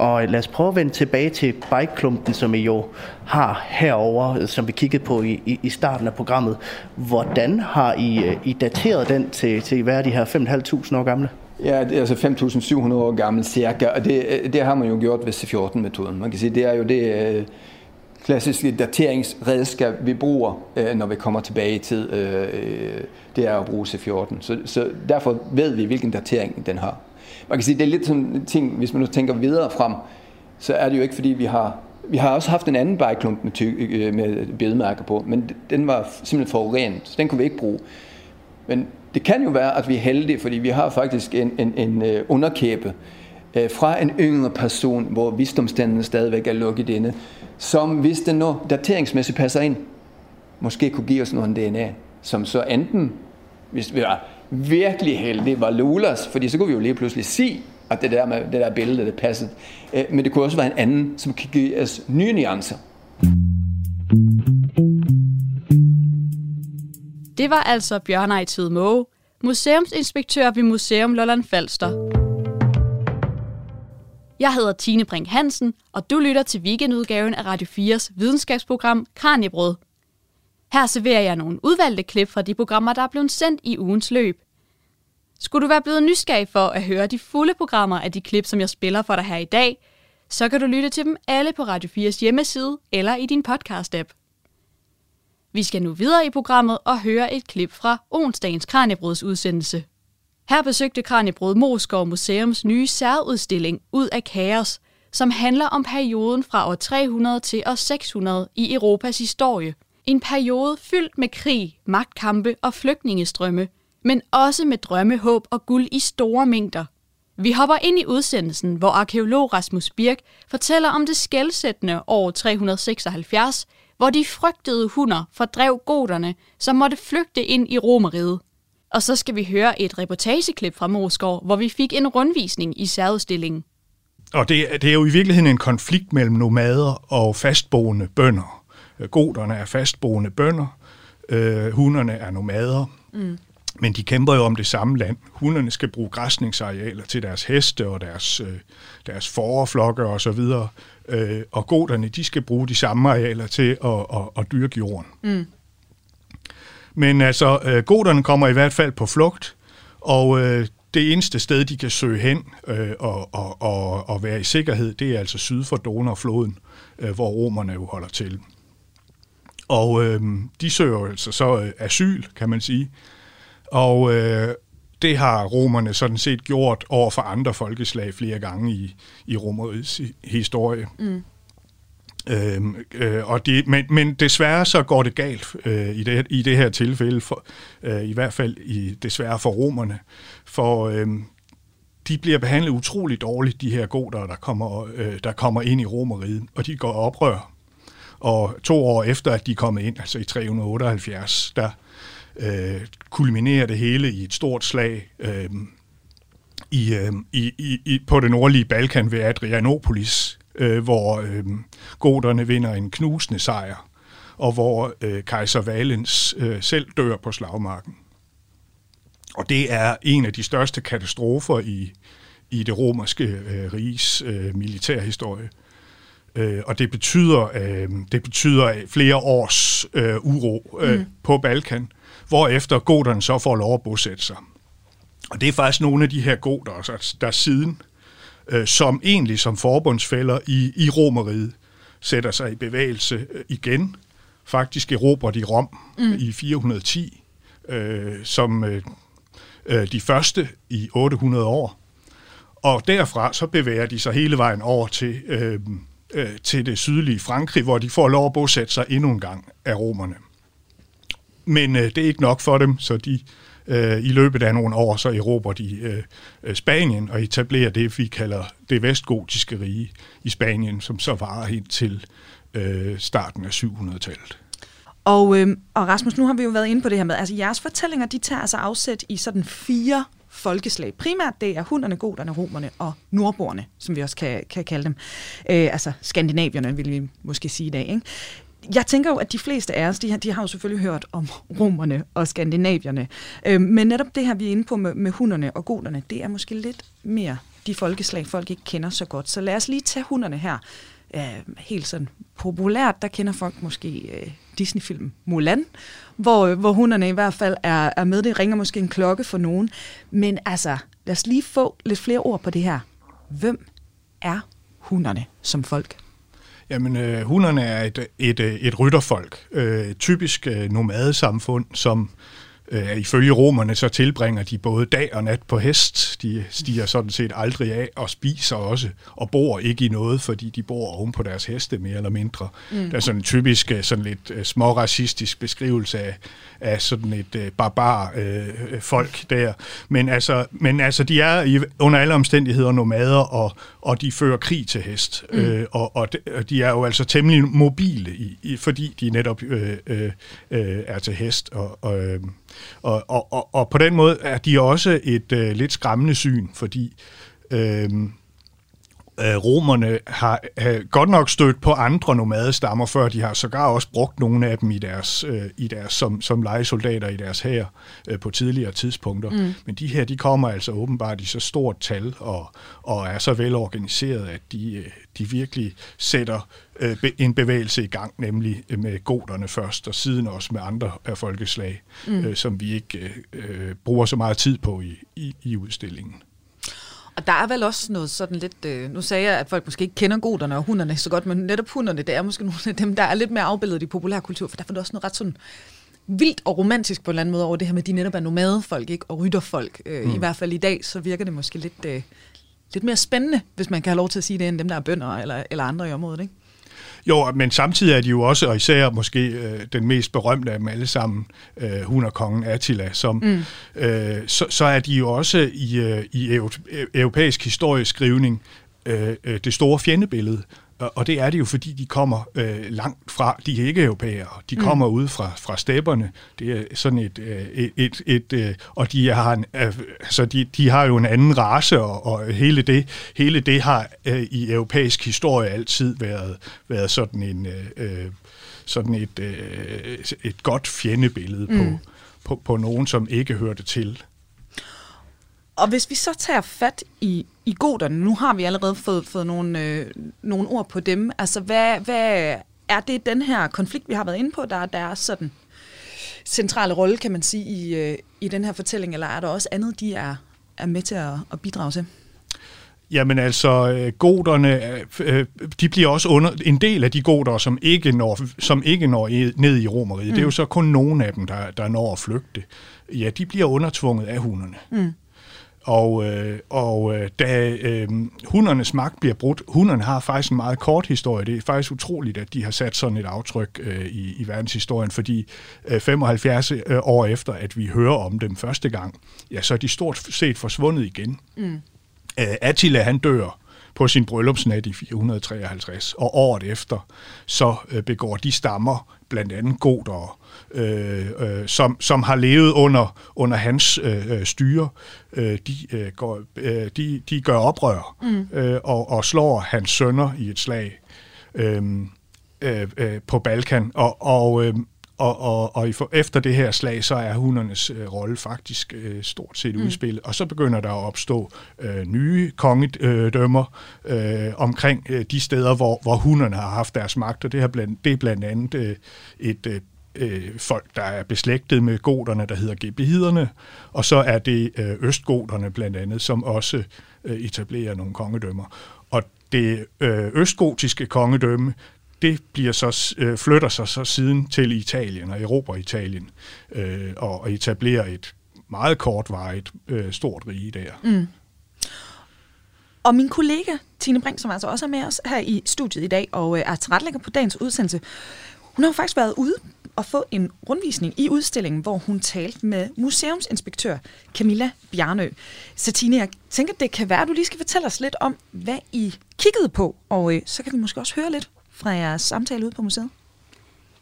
Og lad os prøve at vende tilbage til bikeklumpen, som I jo har herover, som vi kiggede på i, i, i starten af programmet. Hvordan har I, øh, I dateret den til, til hvad er de her 5.500 år gamle? Ja, det er altså 5.700 år gammel cirka, og det, øh, det har man jo gjort ved C14-metoden. Man kan sige, det er jo det øh, klassiske dateringsredskab, vi bruger, når vi kommer tilbage i tid. Det er at bruge C14. Så, så derfor ved vi, hvilken datering den har man kan sige, det er lidt sådan en ting, hvis man nu tænker videre frem, så er det jo ikke fordi, vi har vi har også haft en anden bajklump med, ty- øh, med bedemærker på, men den var simpelthen forurenet, så den kunne vi ikke bruge. Men det kan jo være, at vi er heldige, fordi vi har faktisk en, en, en øh, underkæbe øh, fra en yngre person, hvor visdomstanden stadigvæk er lukket inde, som hvis den nu dateringsmæssigt passer ind, måske kunne give os noget DNA, som så enten, hvis vi var virkelig heldig var Lulas, fordi så kunne vi jo lige pludselig se, at det der, med, det der billede, det passede. Øh, men det kunne også være en anden, som kan give os nye nuancer. Det var altså Bjørn Ejtid Måge, museumsinspektør ved Museum Lolland Falster. Jeg hedder Tine Brink Hansen, og du lytter til weekendudgaven af Radio 4's videnskabsprogram Kranjebrød. Her serverer jeg nogle udvalgte klip fra de programmer, der er blevet sendt i ugens løb. Skulle du være blevet nysgerrig for at høre de fulde programmer af de klip, som jeg spiller for dig her i dag, så kan du lytte til dem alle på Radio 4's hjemmeside eller i din podcast-app. Vi skal nu videre i programmet og høre et klip fra onsdagens Kranjebrods udsendelse. Her besøgte Kranjebrod Moskov Museums nye særudstilling Ud af kaos, som handler om perioden fra år 300 til år 600 i Europas historie – en periode fyldt med krig, magtkampe og flygtningestrømme, men også med drømme, håb og guld i store mængder. Vi hopper ind i udsendelsen, hvor arkeolog Rasmus Birk fortæller om det skældsættende år 376, hvor de frygtede hunder fordrev goderne, som måtte flygte ind i Romeriet. Og så skal vi høre et reportageklip fra Moskov, hvor vi fik en rundvisning i særudstillingen. Og det, det er jo i virkeligheden en konflikt mellem nomader og fastboende bønder. Goderne er fastboende bønder, øh, hunderne er nomader. Mm. Men de kæmper jo om det samme land. Hunderne skal bruge græsningsarealer til deres heste og deres, øh, deres forflokke og så videre. Øh, og goderne, de skal bruge de samme arealer til at, at, at dyrke jorden. Mm. Men altså, øh, goderne kommer i hvert fald på flugt, og øh, det eneste sted, de kan søge hen øh, og, og, og, og være i sikkerhed, det er altså syd for Donaufloden, øh, hvor romerne jo holder til. Og øh, de søger altså så øh, asyl, kan man sige. Og øh, det har romerne sådan set gjort over for andre folkeslag flere gange i, i romeriets historie. Mm. Øhm, øh, og det, men, men desværre så går det galt øh, i, det, i det her tilfælde, for, øh, i hvert fald i, desværre for romerne, for øh, de bliver behandlet utroligt dårligt, de her goder, der kommer, øh, der kommer ind i romeriet, og de går oprør. Og to år efter, at de er kommet ind, altså i 378, der øh, kulminerer det hele i et stort slag øh, i, øh, i, i, på det nordlige Balkan ved Adrianopolis, øh, hvor øh, goderne vinder en knusende sejr, og hvor øh, kejser Valens øh, selv dør på slagmarken. Og det er en af de største katastrofer i, i det romerske øh, riges øh, militærhistorie. Øh, og det betyder, øh, det betyder flere års øh, uro øh, mm. på Balkan, hvor efter goderne så får lov at bosætte sig. Og det er faktisk nogle af de her goder, altså, der siden øh, som egentlig som forbundsfælder i, i romeriet sætter sig i bevægelse øh, igen. Faktisk erobrer de Rom mm. i 410 øh, som øh, øh, de første i 800 år. Og derfra så bevæger de sig hele vejen over til, øh, øh, til det sydlige Frankrig, hvor de får lov at bosætte sig endnu en gang af romerne. Men øh, det er ikke nok for dem, så de Øh, I løbet af nogle år så erobrer de øh, øh Spanien og etablerer det, vi kalder det vestgotiske rige i Spanien, som så varer helt til øh, starten af 700-tallet. Og, øh, og Rasmus, nu har vi jo været inde på det her med, altså jeres fortællinger, de tager altså afsæt i sådan fire folkeslag. Primært det er hunderne, goderne, romerne og nordboerne, som vi også kan, kan kalde dem. Øh, altså skandinavierne, vil vi måske sige i dag. Ikke? jeg tænker jo, at de fleste af os, de, har, de har jo selvfølgelig hørt om romerne og skandinavierne. Øh, men netop det her, vi er inde på med, med hunderne og goderne, det er måske lidt mere de folkeslag, folk ikke kender så godt. Så lad os lige tage hunderne her. Øh, helt sådan populært, der kender folk måske øh, Disney-film Mulan, hvor, øh, hvor hunderne i hvert fald er, er med. Det ringer måske en klokke for nogen. Men altså, lad os lige få lidt flere ord på det her. Hvem er hunderne som folk? Jamen, øh, hunderne er et, et, øh, et rytterfolk, øh, typisk øh, nomadesamfund, som Øh, ifølge romerne så tilbringer de både dag og nat på hest. De stiger sådan set aldrig af og spiser også, og bor ikke i noget, fordi de bor oven på deres heste mere eller mindre. Mm. Der er sådan en typisk øh, sådan lidt uh, småracistisk beskrivelse af, af sådan et uh, barbar uh, folk der. Men altså, men altså, de er i, under alle omstændigheder nomader, og, og de fører krig til hest. Mm. Uh, og, og, de, og de er jo altså temmelig mobile, i, i, fordi de netop uh, uh, er til hest. Og, og, og, og, og, og på den måde er de også et øh, lidt skræmmende syn, fordi øh, øh, romerne har, har godt nok stødt på andre nomadestammer før, de har sågar også brugt nogle af dem i deres, øh, i deres som, som legesoldater i deres hær øh, på tidligere tidspunkter. Mm. Men de her, de kommer altså åbenbart i så stort tal og, og er så velorganiseret, at de, øh, de virkelig sætter øh, en bevægelse i gang, nemlig med goderne først, og siden også med andre af folkeslag, mm. øh, som vi ikke øh, bruger så meget tid på i, i, i udstillingen. Og der er vel også noget sådan lidt, øh, nu sagde jeg, at folk måske ikke kender goderne og hunderne så godt, men netop hunderne, det er måske nogle af dem, der er lidt mere afbildet i populærkultur, for der er også noget ret sådan vildt og romantisk på en eller anden måde over det her med, at de netop er nomadefolk, ikke? og rytterfolk. Øh, mm. I hvert fald i dag, så virker det måske lidt, øh, lidt mere spændende, hvis man kan have lov til at sige det, end dem, der er bønder eller, eller andre i området. Ikke? Jo, men samtidig er de jo også, og især måske øh, den mest berømte af dem alle sammen, øh, Hunerkongen Attila, som, mm. øh, så, så er de jo også i, øh, i europæisk historieskrivning øh, øh, det store fjendebillede. Og det er det jo, fordi de kommer øh, langt fra, de er ikke europæere, de mm. kommer ud fra, fra stepperne. Det er sådan et, øh, et, et, et øh, og de har, en, øh, altså de, de har jo en anden race, og, og hele, det, hele det har øh, i europæisk historie altid været, været sådan en... Øh, sådan et, øh, et godt fjendebillede mm. på, på, på nogen, som ikke hørte til. Og hvis vi så tager fat i, i goderne, nu har vi allerede fået, fået nogle, øh, nogle ord på dem. Altså, hvad, hvad er det den her konflikt, vi har været inde på, der, der er sådan centrale rolle, kan man sige, i, øh, i den her fortælling, eller er der også andet, de er, er med til at, at bidrage til? Jamen altså, øh, goderne, øh, de bliver også under, en del af de goder, som ikke når, som ikke når ned i romeriet, mm. det er jo mm. så kun nogle af dem, der, der når at flygte. Ja, de bliver undertvunget af hunderne. Mm. Og, øh, og øh, da øh, hundernes magt bliver brudt, hunderne har faktisk en meget kort historie. Det er faktisk utroligt, at de har sat sådan et aftryk øh, i, i verdenshistorien, fordi øh, 75 øh, år efter, at vi hører om dem første gang, ja, så er de stort set forsvundet igen. Mm. Øh, Attila, han dør på sin bryllupsnat i 453, og året efter, så øh, begår de stammer, blandt andet goder, øh, øh, som, som har levet under, under hans øh, øh, styre, øh, de, øh, går, øh, de, de gør oprør mm. øh, og, og slår hans sønner i et slag øh, øh, øh, på Balkan. Og, og, øh, og, og, og efter det her slag, så er hundernes øh, rolle faktisk øh, stort set mm. udspillet. Og så begynder der at opstå øh, nye kongedømmer øh, omkring øh, de steder, hvor, hvor hunderne har haft deres magt. Og det, har blandt, det er blandt andet øh, et øh, øh, folk, der er beslægtet med goderne, der hedder gebehiderne, og så er det øh, østgoderne blandt andet, som også øh, etablerer nogle kongedømmer. Og det øh, østgotiske kongedømme, det bliver så, øh, flytter sig så siden til Italien og Europa Italien øh, og etablerer et meget kortvarigt øh, stort rige der. Mm. Og min kollega Tine Brink, som altså også er med os her i studiet i dag og øh, er tilrettelægger på dagens udsendelse, hun har faktisk været ude at få en rundvisning i udstillingen, hvor hun talte med museumsinspektør Camilla Bjarnø. Så Tine, jeg tænker, det kan være, at du lige skal fortælle os lidt om, hvad I kiggede på, og øh, så kan vi måske også høre lidt fra jeres samtale ude på museet.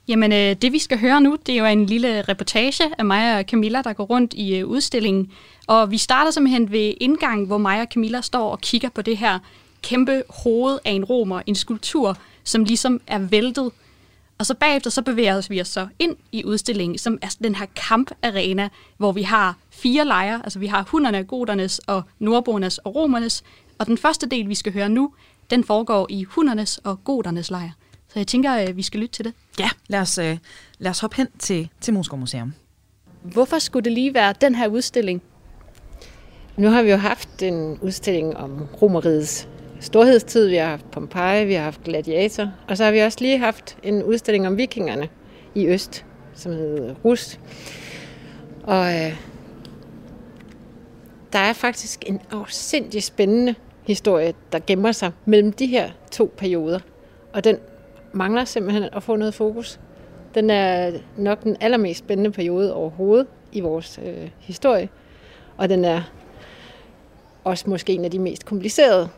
Jamen, øh, det vi skal høre nu, det er jo en lille reportage af mig og Camilla, der går rundt i øh, udstillingen. Og vi starter simpelthen ved indgangen, hvor mig og Camilla står og kigger på det her kæmpe hoved af en romer, en skulptur, som ligesom er væltet og så bagefter så bevæger vi os så ind i udstillingen, som er den her kamparena, hvor vi har fire lejre. Altså vi har hunderne, godernes og nordboernes og romernes. Og den første del, vi skal høre nu, den foregår i hundernes og godernes lejr. Så jeg tænker, at øh, vi skal lytte til det. Ja, lad os, øh, lad os hoppe hen til, til Moskov Museum. Hvorfor skulle det lige være den her udstilling? Nu har vi jo haft en udstilling om romerigets storhedstid, vi har haft Pompeji, vi har haft Gladiator, og så har vi også lige haft en udstilling om vikingerne i Øst, som hedder Rus. Og øh, der er faktisk en afsindig spændende historie, der gemmer sig mellem de her to perioder. Og den mangler simpelthen at få noget fokus. Den er nok den allermest spændende periode overhovedet i vores øh, historie. Og den er også måske en af de mest komplicerede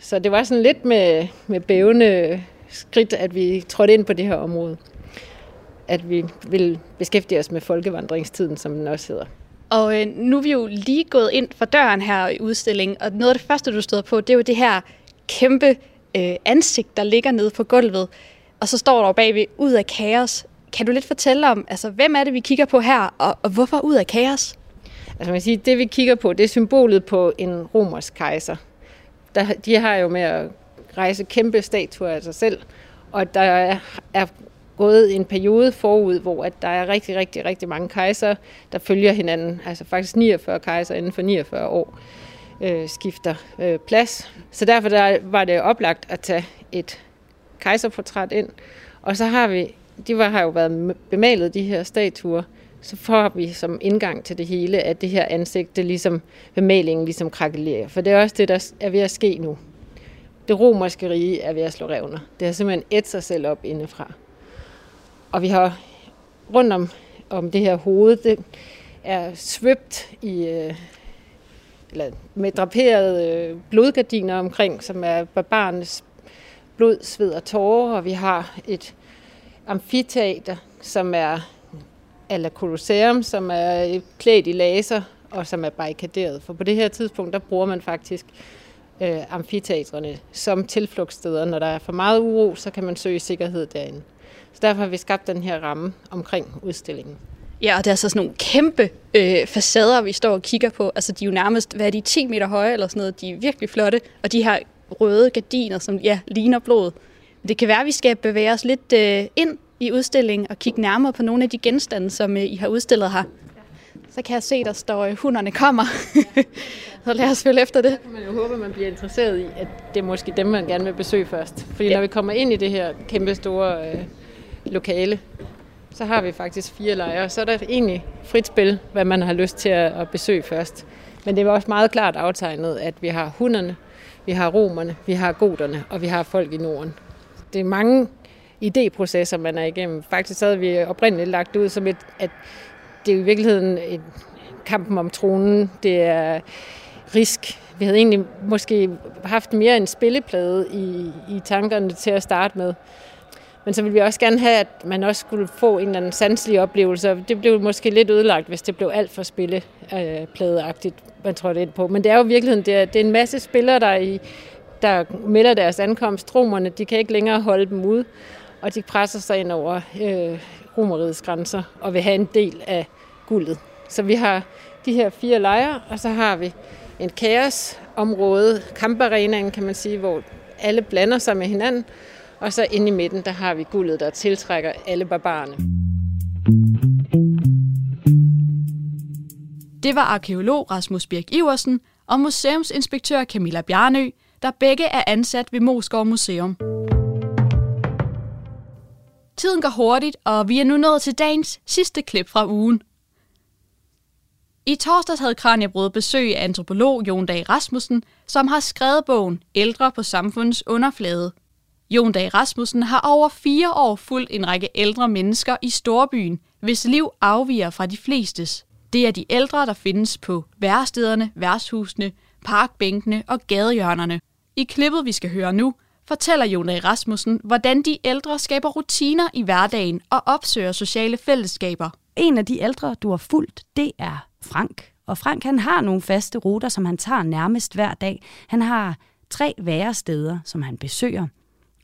så det var sådan lidt med, med bævende skridt, at vi trådte ind på det her område. At vi vil beskæftige os med folkevandringstiden, som den også hedder. Og øh, nu er vi jo lige gået ind for døren her i udstillingen, og noget af det første, du stod på, det er jo det her kæmpe øh, ansigt, der ligger nede på gulvet. Og så står der bagved, ud af kaos. Kan du lidt fortælle om, altså, hvem er det, vi kigger på her, og, og hvorfor ud af kaos? Altså man siger, det vi kigger på, det er symbolet på en romersk kejser der, de har jo med at rejse kæmpe statuer af sig selv, og der er, er gået en periode forud, hvor at der er rigtig, rigtig, rigtig mange kejser, der følger hinanden. Altså faktisk 49 kejser inden for 49 år øh, skifter øh, plads. Så derfor der var det oplagt at tage et kejserportræt ind. Og så har vi, de var, har jo været bemalet, de her statuer, så får vi som indgang til det hele, at det her ansigt, det ligesom, bemalingen ligesom krakelerer. For det er også det, der er ved at ske nu. Det romerske rige er ved at slå revner. Det har simpelthen et sig selv op indefra. Og vi har rundt om, om det her hoved, det er svøbt i, øh, eller med draperede øh, blodgardiner omkring, som er barbarens blod, sved og tårer, og vi har et amfiteater, som er eller Colosseum, som er klædt i laser og som er barrikaderet. For på det her tidspunkt, der bruger man faktisk øh, amfiteatrene som tilflugtssteder. Når der er for meget uro, så kan man søge sikkerhed derinde. Så derfor har vi skabt den her ramme omkring udstillingen. Ja, og det er så sådan nogle kæmpe øh, facader, vi står og kigger på. Altså, de er jo nærmest, hvad er de, 10 meter høje eller sådan noget. De er virkelig flotte. Og de har røde gardiner, som ja, ligner blod. Det kan være, at vi skal bevæge os lidt øh, ind i udstillingen og kigge nærmere på nogle af de genstande, som øh, I har udstillet her. Så kan jeg se, der står, øh, hunderne kommer. så lad os følge efter det. Så kan man jo håbe, at man bliver interesseret i, at det er måske dem, man gerne vil besøge først. Fordi ja. når vi kommer ind i det her kæmpe store øh, lokale, så har vi faktisk fire lejre. Så er der egentlig frit spil, hvad man har lyst til at, at besøge først. Men det er også meget klart aftegnet, at vi har hunderne, vi har romerne, vi har goderne, og vi har folk i Norden. Det er mange idéprocesser, man er igennem. Faktisk havde vi oprindeligt lagt ud som et, at det er i virkeligheden et kampen om tronen, det er risk. Vi havde egentlig måske haft mere en spilleplade i, i tankerne til at starte med. Men så ville vi også gerne have, at man også skulle få en eller anden sanselig oplevelse. Det blev måske lidt ødelagt, hvis det blev alt for spillepladeagtigt, man trådte ind på. Men det er jo i virkeligheden, det er, det er en masse spillere, der, i, der melder deres ankomst. Romerne, de kan ikke længere holde dem ud, og de presser sig ind over øh, romerigets grænser og vil have en del af guldet. Så vi har de her fire lejre, og så har vi en kaosområde, kamparenaen kan man sige, hvor alle blander sig med hinanden, og så inde i midten, der har vi guldet, der tiltrækker alle barbarerne. Det var arkeolog Rasmus Birk Iversen og museumsinspektør Camilla Bjarnø, der begge er ansat ved Moskov Museum. Tiden går hurtigt, og vi er nu nået til dagens sidste klip fra ugen. I torsdags havde Kranjebrød besøg af antropolog Jon Dag Rasmussen, som har skrevet bogen Ældre på samfundets underflade – Jon Dag Rasmussen har over fire år fulgt en række ældre mennesker i Storbyen, hvis liv afviger fra de flestes. Det er de ældre, der findes på værstederne, værtshusene, parkbænkene og gadehjørnerne. I klippet, vi skal høre nu, fortæller Jon Rasmussen, hvordan de ældre skaber rutiner i hverdagen og opsøger sociale fællesskaber. En af de ældre, du har fulgt, det er Frank. Og Frank han har nogle faste ruter, som han tager nærmest hver dag. Han har tre væresteder, som han besøger.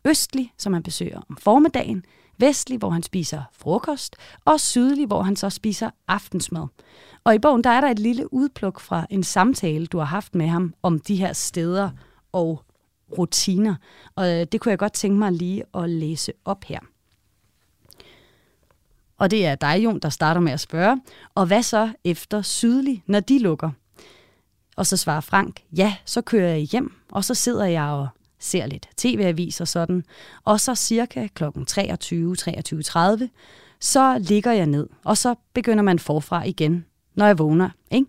Østlig, som han besøger om formiddagen, vestlig, hvor han spiser frokost, og sydlig, hvor han så spiser aftensmad. Og i bogen der er der et lille udpluk fra en samtale, du har haft med ham om de her steder og rutiner. Og øh, det kunne jeg godt tænke mig lige at læse op her. Og det er dig, Jon, der starter med at spørge, og hvad så efter sydlig, når de lukker? Og så svarer Frank, ja, så kører jeg hjem, og så sidder jeg og ser lidt tv-avis og sådan. Og så cirka kl. 23, 23.30, så ligger jeg ned, og så begynder man forfra igen, når jeg vågner, ikke?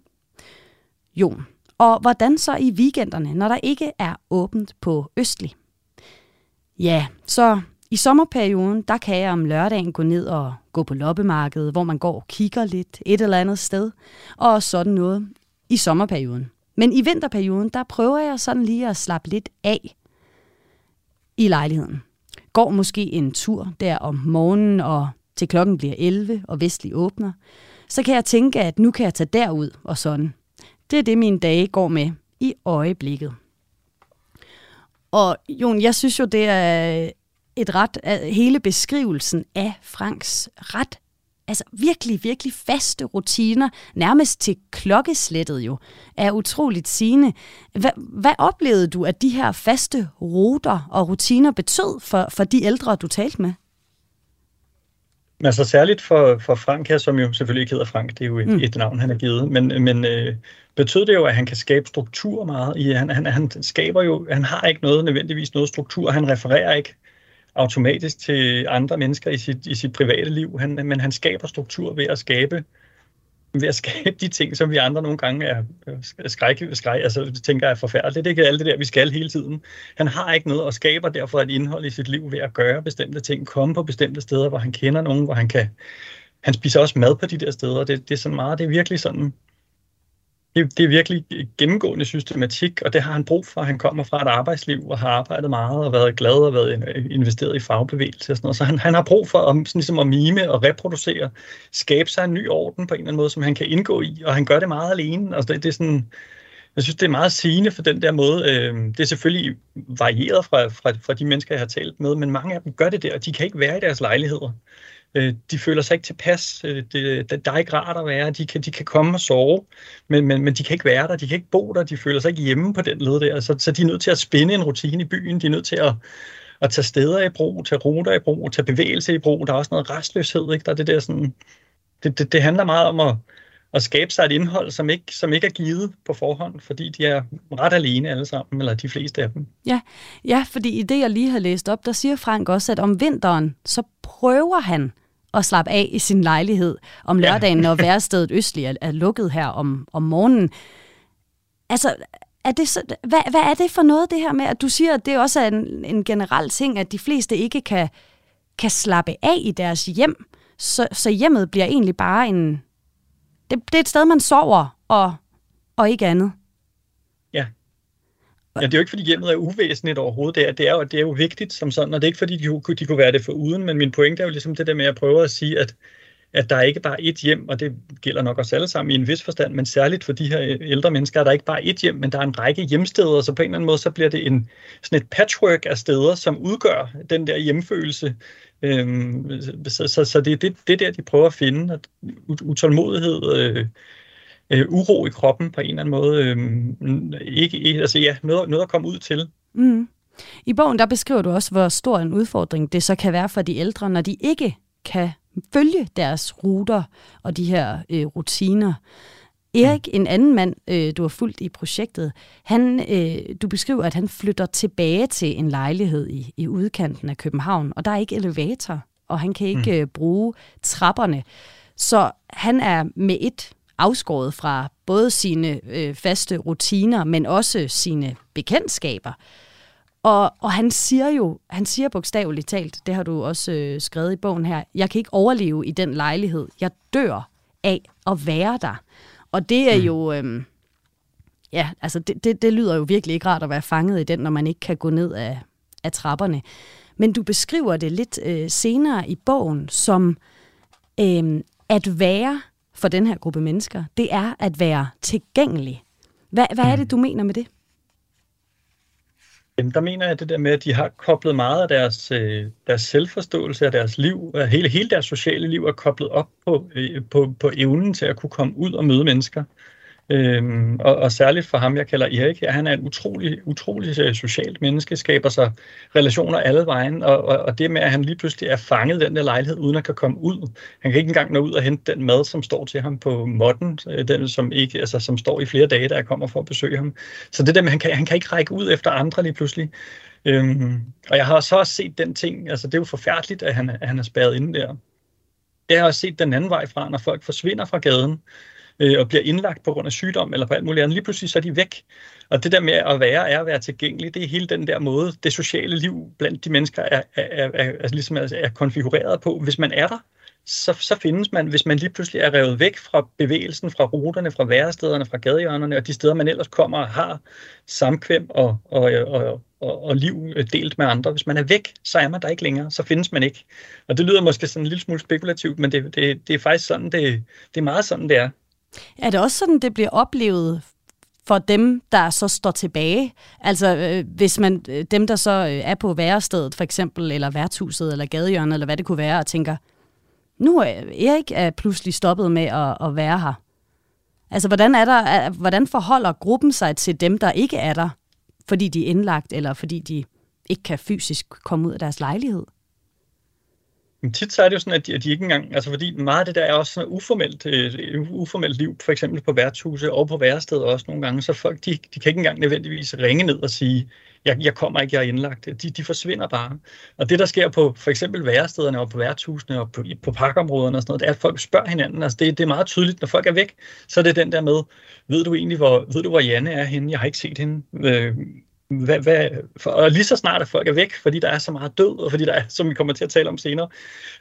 Jon, og hvordan så i weekenderne, når der ikke er åbent på Østlig? Ja, så i sommerperioden, der kan jeg om lørdagen gå ned og gå på loppemarkedet, hvor man går og kigger lidt et eller andet sted, og sådan noget i sommerperioden. Men i vinterperioden, der prøver jeg sådan lige at slappe lidt af i lejligheden. Går måske en tur der om morgenen, og til klokken bliver 11, og Vestlig åbner, så kan jeg tænke, at nu kan jeg tage derud og sådan. Det er det, mine dage går med i øjeblikket. Og Jon, jeg synes jo, det er et ret, hele beskrivelsen af Franks ret altså virkelig, virkelig faste rutiner, nærmest til klokkeslættet jo, er utroligt sigende. Hvad, hvad oplevede du, at de her faste ruter og rutiner betød for, for de ældre, du talte med? Altså særligt for, for Frank her, som jo selvfølgelig ikke hedder Frank, det er jo et, mm. et navn, han har givet, men, men øh, betød det jo, at han kan skabe struktur meget. I, han, han, han skaber jo, han har ikke noget nødvendigvis noget struktur, han refererer ikke automatisk til andre mennesker i sit, i sit private liv, han, men han skaber struktur ved at skabe ved at skabe de ting, som vi andre nogle gange er skræk, skræk altså tænker er forfærdeligt. Det er ikke alt det der, vi skal hele tiden. Han har ikke noget og skaber derfor et indhold i sit liv ved at gøre bestemte ting, komme på bestemte steder, hvor han kender nogen, hvor han kan, han spiser også mad på de der steder. Det, det er sådan meget, det er virkelig sådan, det, det er virkelig gennemgående systematik, og det har han brug for. Han kommer fra et arbejdsliv og har arbejdet meget og været glad og været investeret i fagbevægelse og sådan noget. Så han, han har brug for at, sådan ligesom at mime og reproducere, skabe sig en ny orden på en eller anden måde, som han kan indgå i, og han gør det meget alene. Altså det, det er sådan, jeg synes, det er meget sigende for den der måde. Øh, det er selvfølgelig varieret fra, fra, fra de mennesker, jeg har talt med, men mange af dem gør det der, og de kan ikke være i deres lejligheder. Øh, de føler sig ikke tilpas. Øh, det, der er ikke rart at være. De kan, de kan komme og sove, men, men, men de kan ikke være der. De kan ikke bo der. De føler sig ikke hjemme på den led der. Så, så de er nødt til at spænde en rutine i byen. De er nødt til at, at tage steder i brug, tage ruter i brug, tage bevægelse i brug. Der er også noget restløshed. Ikke? Der er det, der sådan, det, det, det handler meget om at, at skabe sig et indhold, som ikke, som ikke er givet på forhånd, fordi de er ret alene alle sammen, eller de fleste af dem. Ja, ja fordi i det, jeg lige har læst op, der siger Frank også, at om vinteren, så prøver han at slappe af i sin lejlighed om lørdagen, ja. når værstedet østlig er, er lukket her om, om morgenen. Altså, er det så, hvad, hvad er det for noget, det her med, at du siger, at det også er en, en generel ting, at de fleste ikke kan, kan slappe af i deres hjem, så, så hjemmet bliver egentlig bare en... Det, det er et sted, man sover, og, og ikke andet. Ja. Det er jo ikke, fordi hjemmet er uvæsentligt overhovedet. Det er, det er, jo, det er jo vigtigt som sådan, og det er ikke, fordi de, de kunne være det for uden, men min pointe er jo ligesom det der med at prøve at sige, at, at der er ikke bare et hjem, og det gælder nok os alle sammen i en vis forstand, men særligt for de her ældre mennesker, er der ikke bare et hjem, men der er en række hjemsteder, så på en eller anden måde, så bliver det en, sådan et patchwork af steder, som udgør den der hjemfølelse. Øhm, så, så, så det er det, det der, de prøver at finde, at utålmodighed, øh, øh, uro i kroppen på en eller anden måde. Øh, ikke, altså ja, noget, noget at komme ud til. Mm. I bogen der beskriver du også, hvor stor en udfordring det så kan være for de ældre, når de ikke kan følge deres ruter og de her øh, rutiner. Erik, en anden mand, øh, du har fulgt i projektet, han, øh, du beskriver, at han flytter tilbage til en lejlighed i, i udkanten af København, og der er ikke elevator, og han kan ikke mm. øh, bruge trapperne. Så han er med et afskåret fra både sine øh, faste rutiner, men også sine bekendtskaber. Og, og han siger jo, han siger bogstaveligt talt, det har du også øh, skrevet i bogen her, jeg kan ikke overleve i den lejlighed. Jeg dør af at være der. Og det er mm. jo, øh, ja, altså det, det, det lyder jo virkelig ikke rart at være fanget i den, når man ikke kan gå ned af, af trapperne. Men du beskriver det lidt øh, senere i bogen som øh, at være for den her gruppe mennesker, det er at være tilgængelig. Hvad, hvad er det, du mener med det? Jamen, der mener jeg det der med, at de har koblet meget af deres, øh, deres selvforståelse af deres liv, hele, hele deres sociale liv er koblet op på, øh, på, på evnen til at kunne komme ud og møde mennesker. Øhm, og, og særligt for ham, jeg kalder Erik, her, han er en utrolig, utrolig øh, socialt menneske, skaber sig relationer alle vejen, og, og, og det med, at han lige pludselig er fanget i den der lejlighed, uden at kan komme ud. Han kan ikke engang nå ud og hente den mad, som står til ham på modden, øh, den som, ikke, altså, som står i flere dage, da jeg kommer for at besøge ham. Så det der med, han kan, han kan ikke række ud efter andre lige pludselig. Øhm, og jeg har så også set den ting, altså det er jo forfærdeligt, at han, at han er spærret inde der. Jeg har også set den anden vej fra, når folk forsvinder fra gaden, øh, og bliver indlagt på grund af sygdom eller på alt muligt andet. Lige pludselig så er de væk. Og det der med at være, er at være tilgængelig, det er hele den der måde, det sociale liv blandt de mennesker er, er, er, er, ligesom er, er konfigureret på. Hvis man er der, så, så findes man, hvis man lige pludselig er revet væk fra bevægelsen, fra ruterne, fra værestederne, fra gadehjørnerne og de steder, man ellers kommer og har samkvem og, og, og, og, og liv delt med andre. Hvis man er væk, så er man der ikke længere, så findes man ikke. Og det lyder måske sådan en lille smule spekulativt, men det, det, det er faktisk sådan, det, det er meget sådan, det er. Er det også sådan, det bliver oplevet for dem, der så står tilbage? Altså øh, hvis man, øh, dem, der så øh, er på værestedet for eksempel, eller værtshuset, eller gadehjørnet, eller hvad det kunne være, og tænker, nu er Erik er pludselig stoppet med at, at være her. Altså hvordan, er der, hvordan forholder gruppen sig til dem, der ikke er der, fordi de er indlagt, eller fordi de ikke kan fysisk komme ud af deres lejlighed? Men tit så er det jo sådan, at de, at de ikke engang, altså fordi meget af det der er også sådan uformelt, uh, uformelt liv, for eksempel på værtshuse og på væresteder også nogle gange, så folk, de, de kan ikke engang nødvendigvis ringe ned og sige, jeg, jeg kommer ikke, jeg er indlagt. De, de forsvinder bare. Og det, der sker på for eksempel værestederne og på værtshusene og på, på parkområderne og sådan noget, det er, at folk spørger hinanden. Altså det, det er meget tydeligt, når folk er væk, så er det den der med, ved du egentlig, hvor, ved du, hvor Janne er henne? Jeg har ikke set hende. Øh, hvad, hvad, for, og lige så snart at folk er væk, fordi der er så meget død, og fordi der er, som vi kommer til at tale om senere,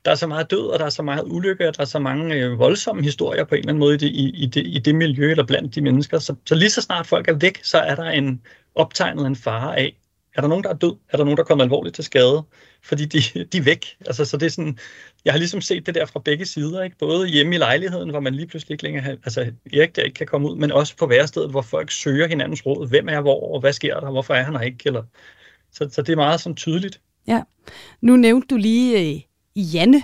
der er så meget død, og der er så meget ulykke, og der er så mange øh, voldsomme historier på en eller anden måde i det, i, i, det, i det miljø, eller blandt de mennesker. Så, så lige så snart folk er væk, så er der en optegnet en fare af, er der nogen, der er død? Er der nogen, der er kommet alvorligt til skade? Fordi de, de er væk. Altså, så det er sådan, jeg har ligesom set det der fra begge sider, ikke? både hjemme i lejligheden, hvor man lige pludselig ikke længere har, altså Erik der ikke kan komme ud, men også på værestedet, hvor folk søger hinandens råd. Hvem er hvor, og hvad sker der? Hvorfor er han her ikke? Eller, så, så det er meget sådan tydeligt. Ja. Nu nævnte du lige øh, Janne.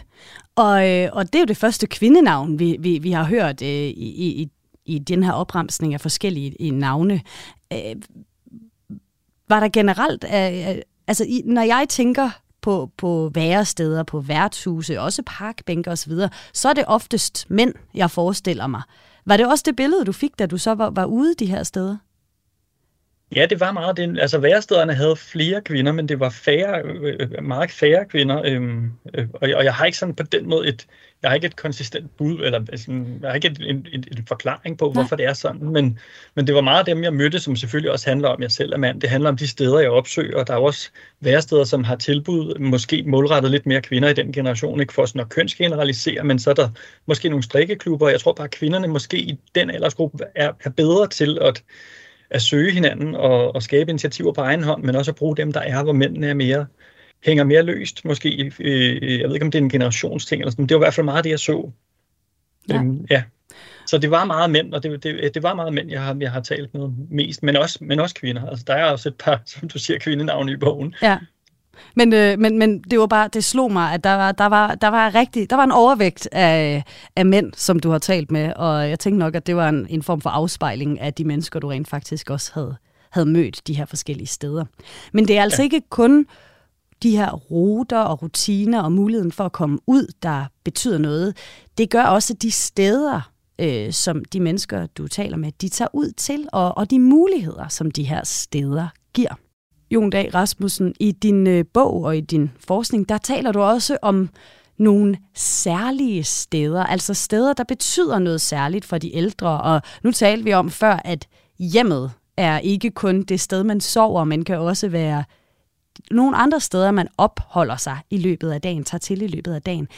Og, øh, og det er jo det første kvindenavn, vi, vi, vi har hørt øh, i, i, i den her opremsning af forskellige i navne. Øh, var der generelt, øh, øh, altså i, når jeg tænker på, på væresteder, på værtshuse, også parkbænker osv., så er det oftest mænd, jeg forestiller mig. Var det også det billede, du fik, da du så var, var ude de her steder? Ja, det var meget det. Altså værestederne havde flere kvinder, men det var færre, øh, meget færre kvinder. Øhm, øh, og, og jeg har ikke sådan på den måde et, jeg har ikke et konsistent bud, eller sådan, jeg har ikke et, en, en, en forklaring på, hvorfor Nej. det er sådan, men, men det var meget dem, jeg mødte, som selvfølgelig også handler om, jeg selv er mand. Det handler om de steder, jeg opsøger, og der er også væresteder, som har tilbud, måske målrettet lidt mere kvinder i den generation, ikke for sådan at kønsgeneralisere, men så er der måske nogle strikkeklubber, jeg tror bare, at kvinderne måske i den aldersgruppe er, er bedre til at at søge hinanden og, og skabe initiativer på egen hånd, men også at bruge dem, der er, hvor mændene er mere, hænger mere løst, måske. Øh, jeg ved ikke, om det er en generationsting eller sådan, det var i hvert fald meget det, jeg så. Ja. Øhm, ja. Så det var meget mænd, og det, det, det var meget mænd, jeg har, jeg har talt med mest, men også, men også kvinder. Altså, der er også et par, som du siger, kvindenavne i bogen. Ja. Men, øh, men, men det var bare, det slog mig, at der var, der var, der var rigtig, der var en overvægt af, af mænd, som du har talt med, og jeg tænkte nok, at det var en, en form for afspejling af de mennesker, du rent faktisk også havde, havde mødt de her forskellige steder. Men det er altså ja. ikke kun de her ruter og rutiner og muligheden for at komme ud, der betyder noget. Det gør også de steder, øh, som de mennesker, du taler med, de tager ud til, og, og de muligheder, som de her steder giver. Jon Dag Rasmussen, i din øh, bog og i din forskning, der taler du også om nogle særlige steder, altså steder, der betyder noget særligt for de ældre. Og nu talte vi om før, at hjemmet er ikke kun det sted, man sover, men kan også være nogle andre steder, man opholder sig i løbet af dagen, tager til i løbet af dagen.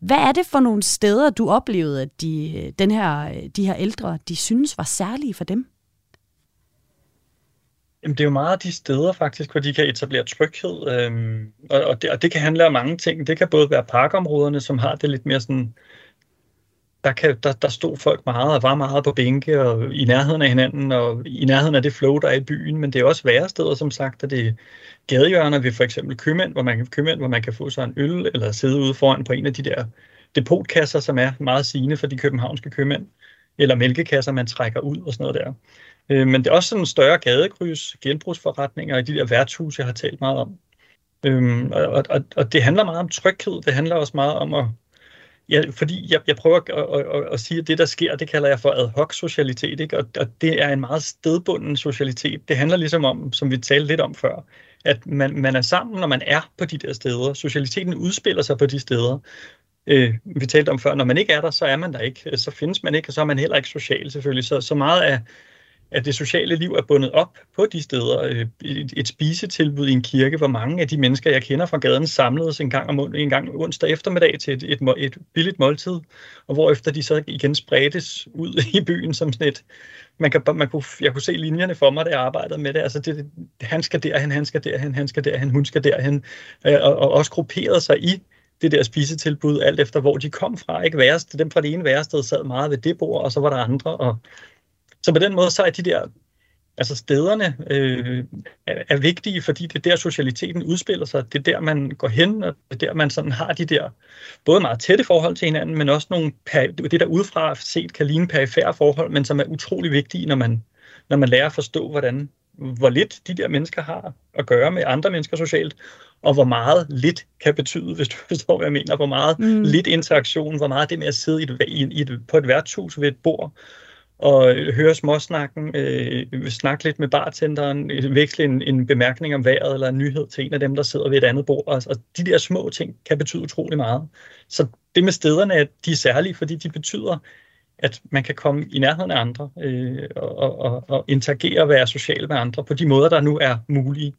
Hvad er det for nogle steder, du oplevede, at de, øh, den her, øh, de her ældre, de synes var særlige for dem? Jamen, det er jo meget af de steder faktisk, hvor de kan etablere tryghed, øhm, og, og, det, og det kan handle om mange ting. Det kan både være parkområderne, som har det lidt mere sådan, der, kan, der, der stod folk meget og var meget på bænke og i nærheden af hinanden, og i nærheden af det flow, der er i byen, men det er også værre steder, som sagt, at det er gadehjørner ved for eksempel købmænd, hvor man kan, købmænd, hvor man kan få sig en øl, eller sidde ude foran på en af de der depotkasser, som er meget sigende for de københavnske købmænd, eller mælkekasser, man trækker ud og sådan noget der. Øh, men det er også sådan en større gadekryds, genbrugsforretninger i de der værtshuse, jeg har talt meget om. Øhm, og, og, og det handler meget om tryghed. Det handler også meget om at... Ja, fordi jeg, jeg prøver at, at, at, at sige, at det, der sker, det kalder jeg for ad hoc socialitet, ikke? Og, og det er en meget stedbunden socialitet. Det handler ligesom om, som vi talte lidt om før, at man, man er sammen, når man er på de der steder. Socialiteten udspiller sig på de steder. Øh, vi talte om før, når man ikke er der, så er man der ikke. Så findes man ikke, og så er man heller ikke social selvfølgelig. Så, så meget af at det sociale liv er bundet op på de steder. Øh, et, et spisetilbud i en kirke, hvor mange af de mennesker, jeg kender fra gaden, samledes en gang, om, en gang onsdag eftermiddag til et, et, et billigt måltid, og hvorefter de så igen spredtes ud i byen som sådan et, man kan, man kunne, jeg kunne se linjerne for mig, da jeg arbejdede med det. Altså, det, han skal derhen, han skal derhen, han skal derhen, hun skal derhen, øh, og, og også grupperede sig i det der spisetilbud, alt efter hvor de kom fra. Ikke Værest, dem fra det ene værested sad meget ved det bord, og så var der andre, og så på den måde, så er de der altså stederne øh, er, er vigtige, fordi det er der, socialiteten udspiller sig. Det er der, man går hen, og det er der, man sådan har de der både meget tætte forhold til hinanden, men også nogle, det der udefra set kan ligne perifære forhold, men som er utrolig vigtige, når man, når man lærer at forstå, hvordan, hvor lidt de der mennesker har at gøre med andre mennesker socialt, og hvor meget lidt kan betyde, hvis du forstår, hvad jeg mener, hvor meget mm. lidt interaktion, hvor meget det med at sidde i et, i et, på et værtshus ved et bord, og høre småsnakken, øh, snakke lidt med bartenderen, øh, veksle en, en bemærkning om vejret eller en nyhed til en af dem, der sidder ved et andet bord. Og, og de der små ting kan betyde utrolig meget. Så det med stederne, at de er særlige, fordi de betyder, at man kan komme i nærheden af andre øh, og, og, og interagere og være social med andre på de måder, der nu er mulige.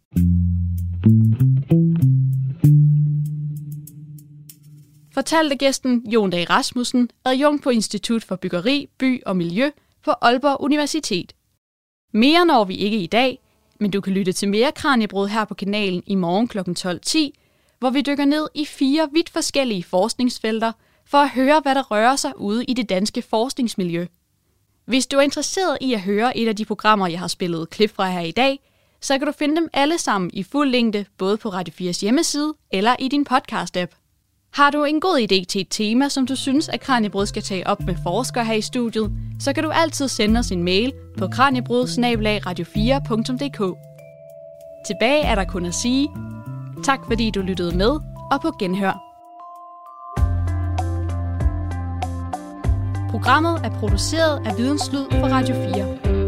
Fortalte gæsten Jon Dag Rasmussen, adjunkt på Institut for Byggeri, By og Miljø på Aalborg Universitet. Mere når vi ikke i dag, men du kan lytte til mere Kranjebrud her på kanalen i morgen kl. 12.10, hvor vi dykker ned i fire vidt forskellige forskningsfelter for at høre, hvad der rører sig ude i det danske forskningsmiljø. Hvis du er interesseret i at høre et af de programmer, jeg har spillet klip fra her i dag, så kan du finde dem alle sammen i fuld længde, både på Radio 4's hjemmeside eller i din podcast-app. Har du en god idé til et tema, som du synes, at Kranjebrud skal tage op med forskere her i studiet, så kan du altid sende os en mail på kranjebrud-radio4.dk. Tilbage er der kun at sige, tak fordi du lyttede med, og på genhør. Programmet er produceret af Videnslyd for Radio 4.